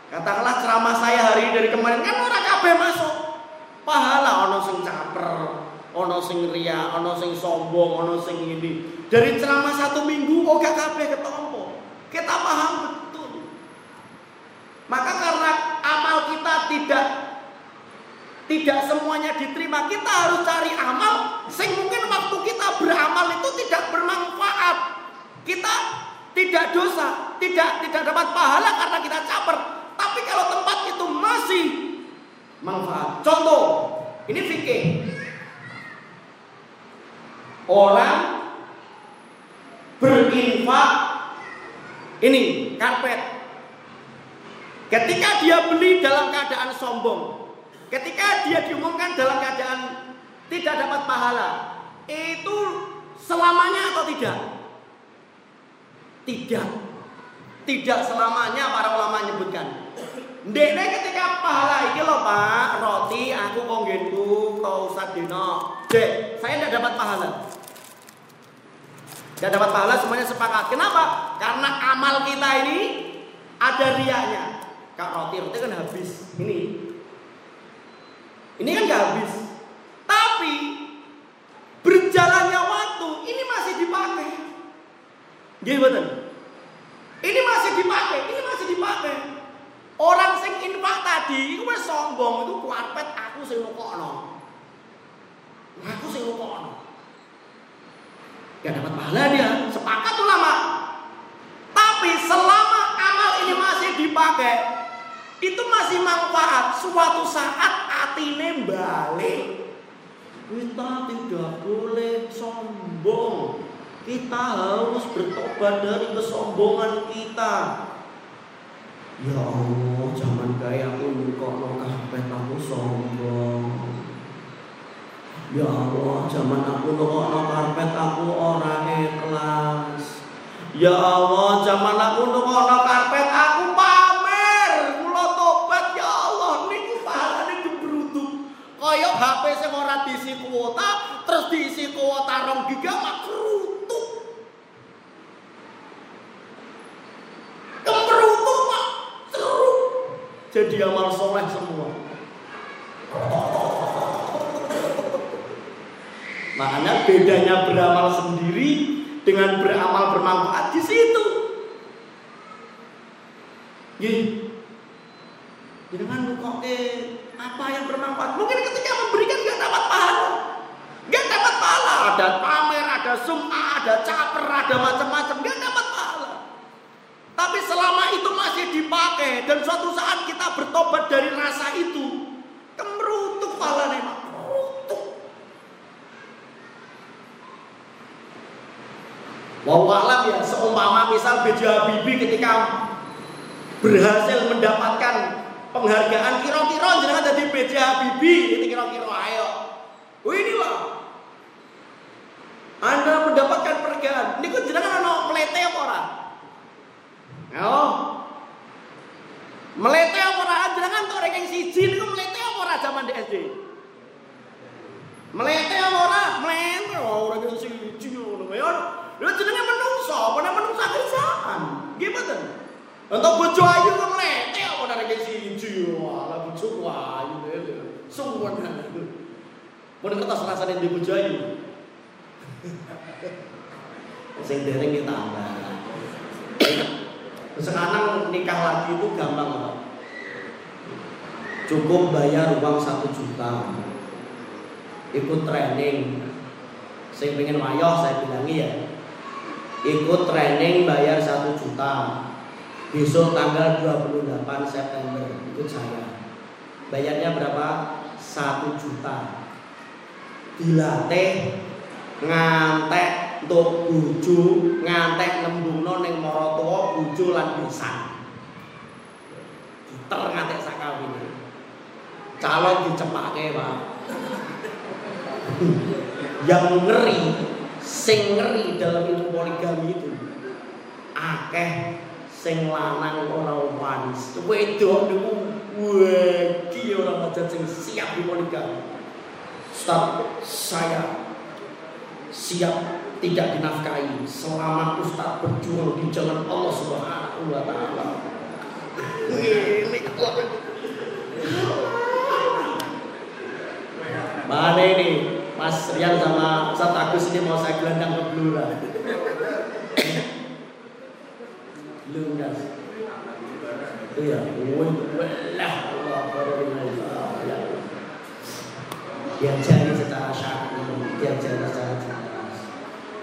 Katakanlah ceramah saya hari dari kemarin kan orang kabeh masuk. Pahala ono sing caper, ono sing ria, ono sing sombong, ono sing ini. Dari ceramah satu minggu oh gak kabeh ketompo. Kita paham betul. Maka karena amal kita tidak tidak semuanya diterima, kita harus cari amal sing mungkin waktu kita beramal itu tidak bermanfaat. Kita tidak dosa, tidak tidak dapat pahala karena kita caper. Tapi kalau tempat itu masih manfaat. Contoh, ini fikih. orang berinfak ini karpet. Ketika dia beli dalam keadaan sombong, ketika dia diumumkan dalam keadaan tidak dapat pahala, itu selamanya atau tidak? Tidak. Tidak selamanya para ulama menyebutkan. Dene ketika pahala iki lho Pak, roti aku konggenku kau Ustaz Dino. Dek, saya tidak dapat pahala. Tidak dapat pahala semuanya sepakat. Kenapa? Karena amal kita ini ada riaknya. Kak roti roti kan habis. Ini. Ini kan gak habis. Tapi berjalannya waktu ini masih dipakai. Gimana? Ini masih dipakai, ini masih dipakai. Orang sing infak tadi wis sombong itu kuarpet aku sing nukokno. Aku sing nukokno. Gak dapat pahala dia, sepakat ulama. Tapi selama amal ini masih dipakai, itu masih manfaat. Suatu saat atine balik. Kita tidak boleh sombong. Kita harus bertobat dari kesombongan kita. Ya Allah, zaman kaya aku nyukokno karpet aku sombong. Ya Allah, zaman aku nukokno karpet aku ora ikhlas. Ya Allah, zaman aku nukokno karpet aku pamer. Kula tobat ya Allah, niku pahalane gebrutuk. Kaya HP sing ora diisi kuota, terus diisi kuota 2 giga makruh. Kemerutuk pak, terus jadi amal soleh semua. Makanya bedanya beramal sendiri dengan beramal bermanfaat di situ. Gini, jangan kok apa yang bermanfaat. Mungkin ketika memberikan gak dapat pahala, gak dapat pahala. Ada pamer, ada sum'ah, ada caper, ada macam-macam, gak dapat pahala. Tapi selama itu masih dipakai dan suatu saat kita bertobat dari rasa itu, kemerutuk pahalanya mak. Kemerutuk. Wau alam ya, seumpama misal B.J. Habibie ketika berhasil mendapatkan penghargaan kira-kira jenengan jadi B.J. Habibie, itu kira-kira ayo. Oh inilah. Anda mendapatkan penghargaan. Ini kok jenengan ana melete apa ora? Oh. Melete apa ora jenengan tok ranking siji niku melete apa ora zaman di SD? Melete apa ora? Melete oh, ranking siji ngono ya. Lha jenenge menungso, apa nek menungso kerjaan. Nggih mboten? Untuk bojo ayu kok melete apa ora ranking siji? Wah, bojo ayu lho. Suwun. Mun kertas rasane di bojo ayu. Sing dereng ditambah. Sekarang nikah lagi itu gampang apa? Cukup bayar uang satu juta Ikut training Saya pengen wayoh saya bilangi ya Ikut training bayar satu juta Besok tanggal 28 September Ikut saya Bayarnya berapa? Satu juta Dilatih Ngantek untuk buju ngantek nembungno ning maratuwa buju lan besan. Diter ngantek sakawine. Calon dicepake, Pak. (laughs) Yang ngeri, sing ngeri dalam ilmu poligami itu akeh sing lanang ora wanis. Wedok niku wedi ora macet sing siap di poligami. Stop, saya siap tidak dinafkahi selama Ustaz berjuang di jalan Allah Subhanahu wa taala. Mana ini Mas Rian sama Ustaz Agus ini mau saya gelandang ke Blura. Lunas. Itu ya, wallah Allah secara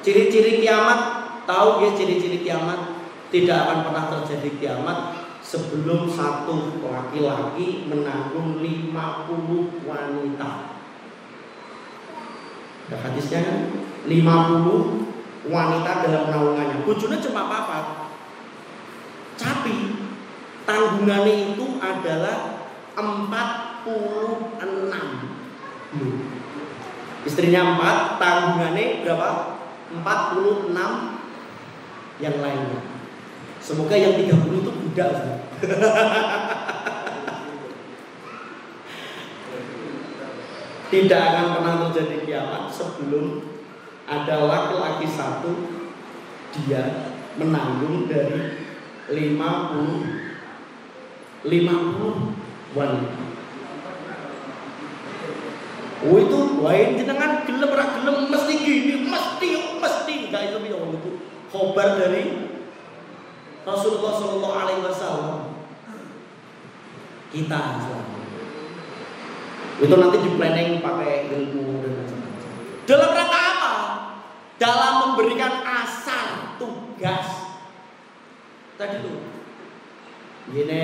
Ciri-ciri kiamat, tahu ya ciri-ciri kiamat? Tidak akan pernah terjadi kiamat sebelum satu laki-laki menanggung 50 wanita. Ada hadisnya kan 50 wanita dalam naungannya. Bojone cuma papat. Tapi tanggungannya itu adalah 46. Hmm. Istrinya 4, tanggungannya berapa? 46 yang lainnya. Semoga yang 30 itu budak. (laughs) Tidak akan pernah terjadi kiamat sebelum ada laki-laki satu dia menanggung dari 50 50 wanita. Oh itu wae jenengan gelem ora gelem mesti gini, mesti enggak itu bisa itu khobar dari Rasulullah Shallallahu Alaihi Wasallam kita itu nanti di planning pakai ilmu dan macam-macam. Dalam rangka apa? Dalam memberikan asal tugas. Tadi tuh. Ini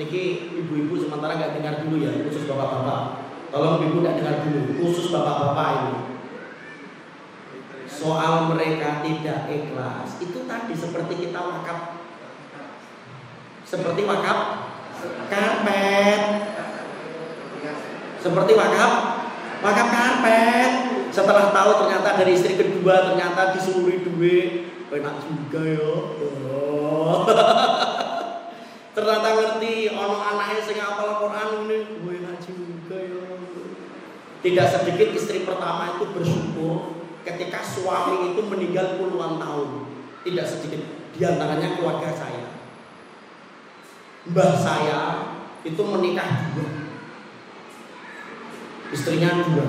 niki ibu-ibu sementara nggak dengar dulu ya, khusus bapak-bapak. Tolong ibu nggak dengar dulu, khusus bapak-bapak ini. Soal mereka tidak ikhlas. Itu tadi seperti kita wakaf, seperti wakaf karpet. Seperti wakaf wakaf karpet. Setelah tahu ternyata dari istri kedua ternyata disuruh duit. Enak juga ya. (laughs) Ternyata ngerti ono anaknya sing apal Quran ini enak juga ya. Tidak sedikit istri pertama itu bersyukur ketika suami itu meninggal puluhan tahun tidak sedikit di antaranya keluarga saya. Mbah saya itu menikah dua. Istrinya dua.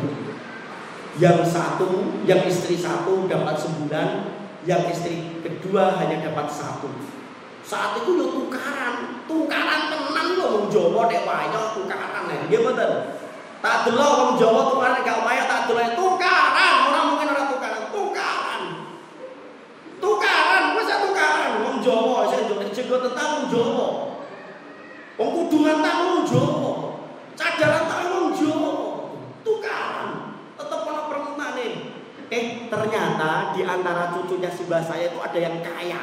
Yang satu yang istri satu dapat sebulan yang istri kedua hanya dapat satu. Saat itu lo tukaran tukaran tenan lo Jawa dek wayo tukaran. Dia betul tak delok wong Jawa tukaran gak wayo tak delok tukaran. Orang juga tentang wong Jawa wong kudungan tak wong Jawa cadaran tak wong Jawa tukaran. Tetap ono permintaan eh ternyata di antara cucunya si mbah saya itu ada yang kaya.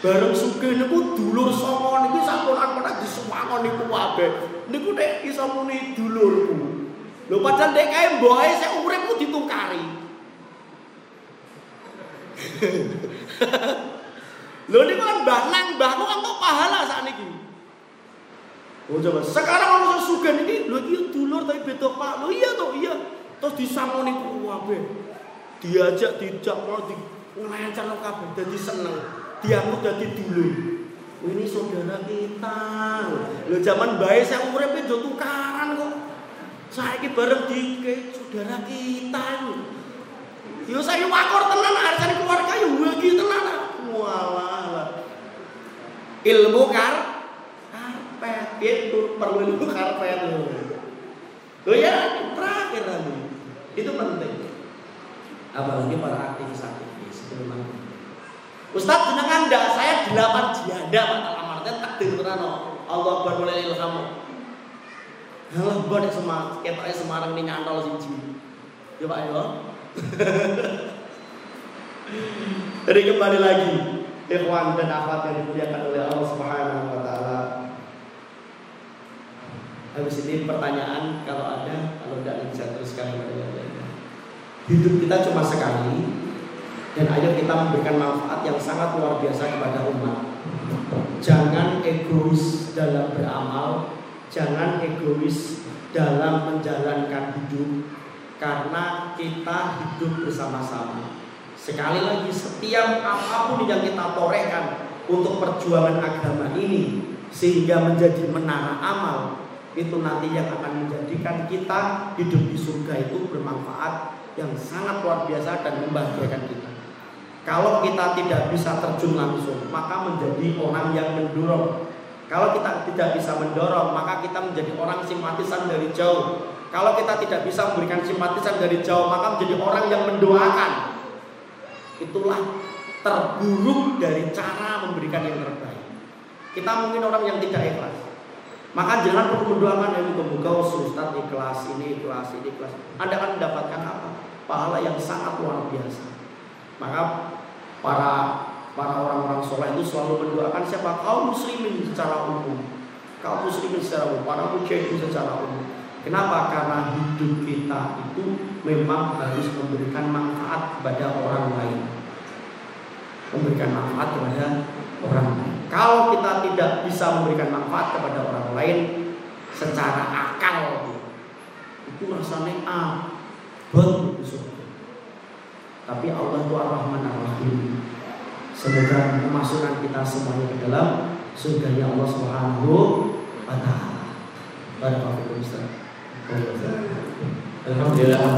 Bareng sugih niku dulur songo niku sampun ana disuwangon niku kabeh. Niku nek iso muni dulurku. Lho padahal nek kae mboke sik uripku ditukari (laughs) lho niku kan mbah nang mbahku kan kok pahala sakniki Oh coba sekarang orang sugih niki lho iki dulur tapi beda Pak. Lho iya toh, iya. Terus disangoni kabeh. Diajak dijak mau di ngelancar kabeh dadi seneng. Dianggap dadi dulur. Ini saudara kita. Lho zaman bae saya uripe do tukaran kok. Saiki bareng dike saudara kita. Yo saya wakor tenan arsane keluarga yo wagi tenan. Walah. Ilmu kar karpet itu perlu ilmu karpet loh. Oh ya terakhir nanti itu penting. Apalagi para aktivis-aktivis itu memang. Ustadz jenengan ndak saya delapan janda pak dalam artian takdir tenan Allah akbar mulai ilham. Allah buat semangat, ketoknya Semarang ini nyantol siji. Ya Pak ya. (laughs) Jadi kembali lagi, ikhwan dan akhwat yang dimuliakan oleh Allah Subhanahu wa taala. Habis ini pertanyaan kalau ada, kalau tidak bisa teruskan kepada. Hidup kita cuma sekali dan ayo kita memberikan manfaat yang sangat luar biasa kepada umat. Jangan egois dalam beramal, jangan egois dalam menjalankan hidup karena kita hidup bersama-sama. Sekali lagi setiap apa pun yang kita torehkan untuk perjuangan agama ini sehingga menjadi menara amal itu nanti yang akan menjadikan kita hidup di surga itu bermanfaat yang sangat luar biasa dan membahagiakan kita. Kalau kita tidak bisa terjun langsung, maka menjadi orang yang mendorong. Kalau kita tidak bisa mendorong, maka kita menjadi orang simpatisan dari jauh. Kalau kita tidak bisa memberikan simpatisan dari jauh, maka menjadi orang yang mendoakan. Itulah terburuk dari cara memberikan yang terbaik. Kita mungkin orang yang tidak ikhlas. Maka jangan perlu mendoakan yang moga-moga Ustaz ikhlas ini ikhlas ini ikhlas. Anda akan mendapatkan apa? pahala yang sangat luar biasa. Maka para para orang-orang soleh itu selalu mendoakan siapa kaum muslimin secara umum, kaum muslimin secara umum, para mujahidin secara umum. Kenapa? Karena hidup kita itu memang harus memberikan manfaat kepada orang lain. Memberikan manfaat kepada orang lain. Kalau kita tidak bisa memberikan manfaat kepada orang lain secara akal, itu rasanya betul Tapi Allah itu Ar-Rahman Ar-Rahim. Semoga memasukkan kita semuanya ke dalam surga Allah Subhanahu wa taala. Barakallahu Alhamdulillah.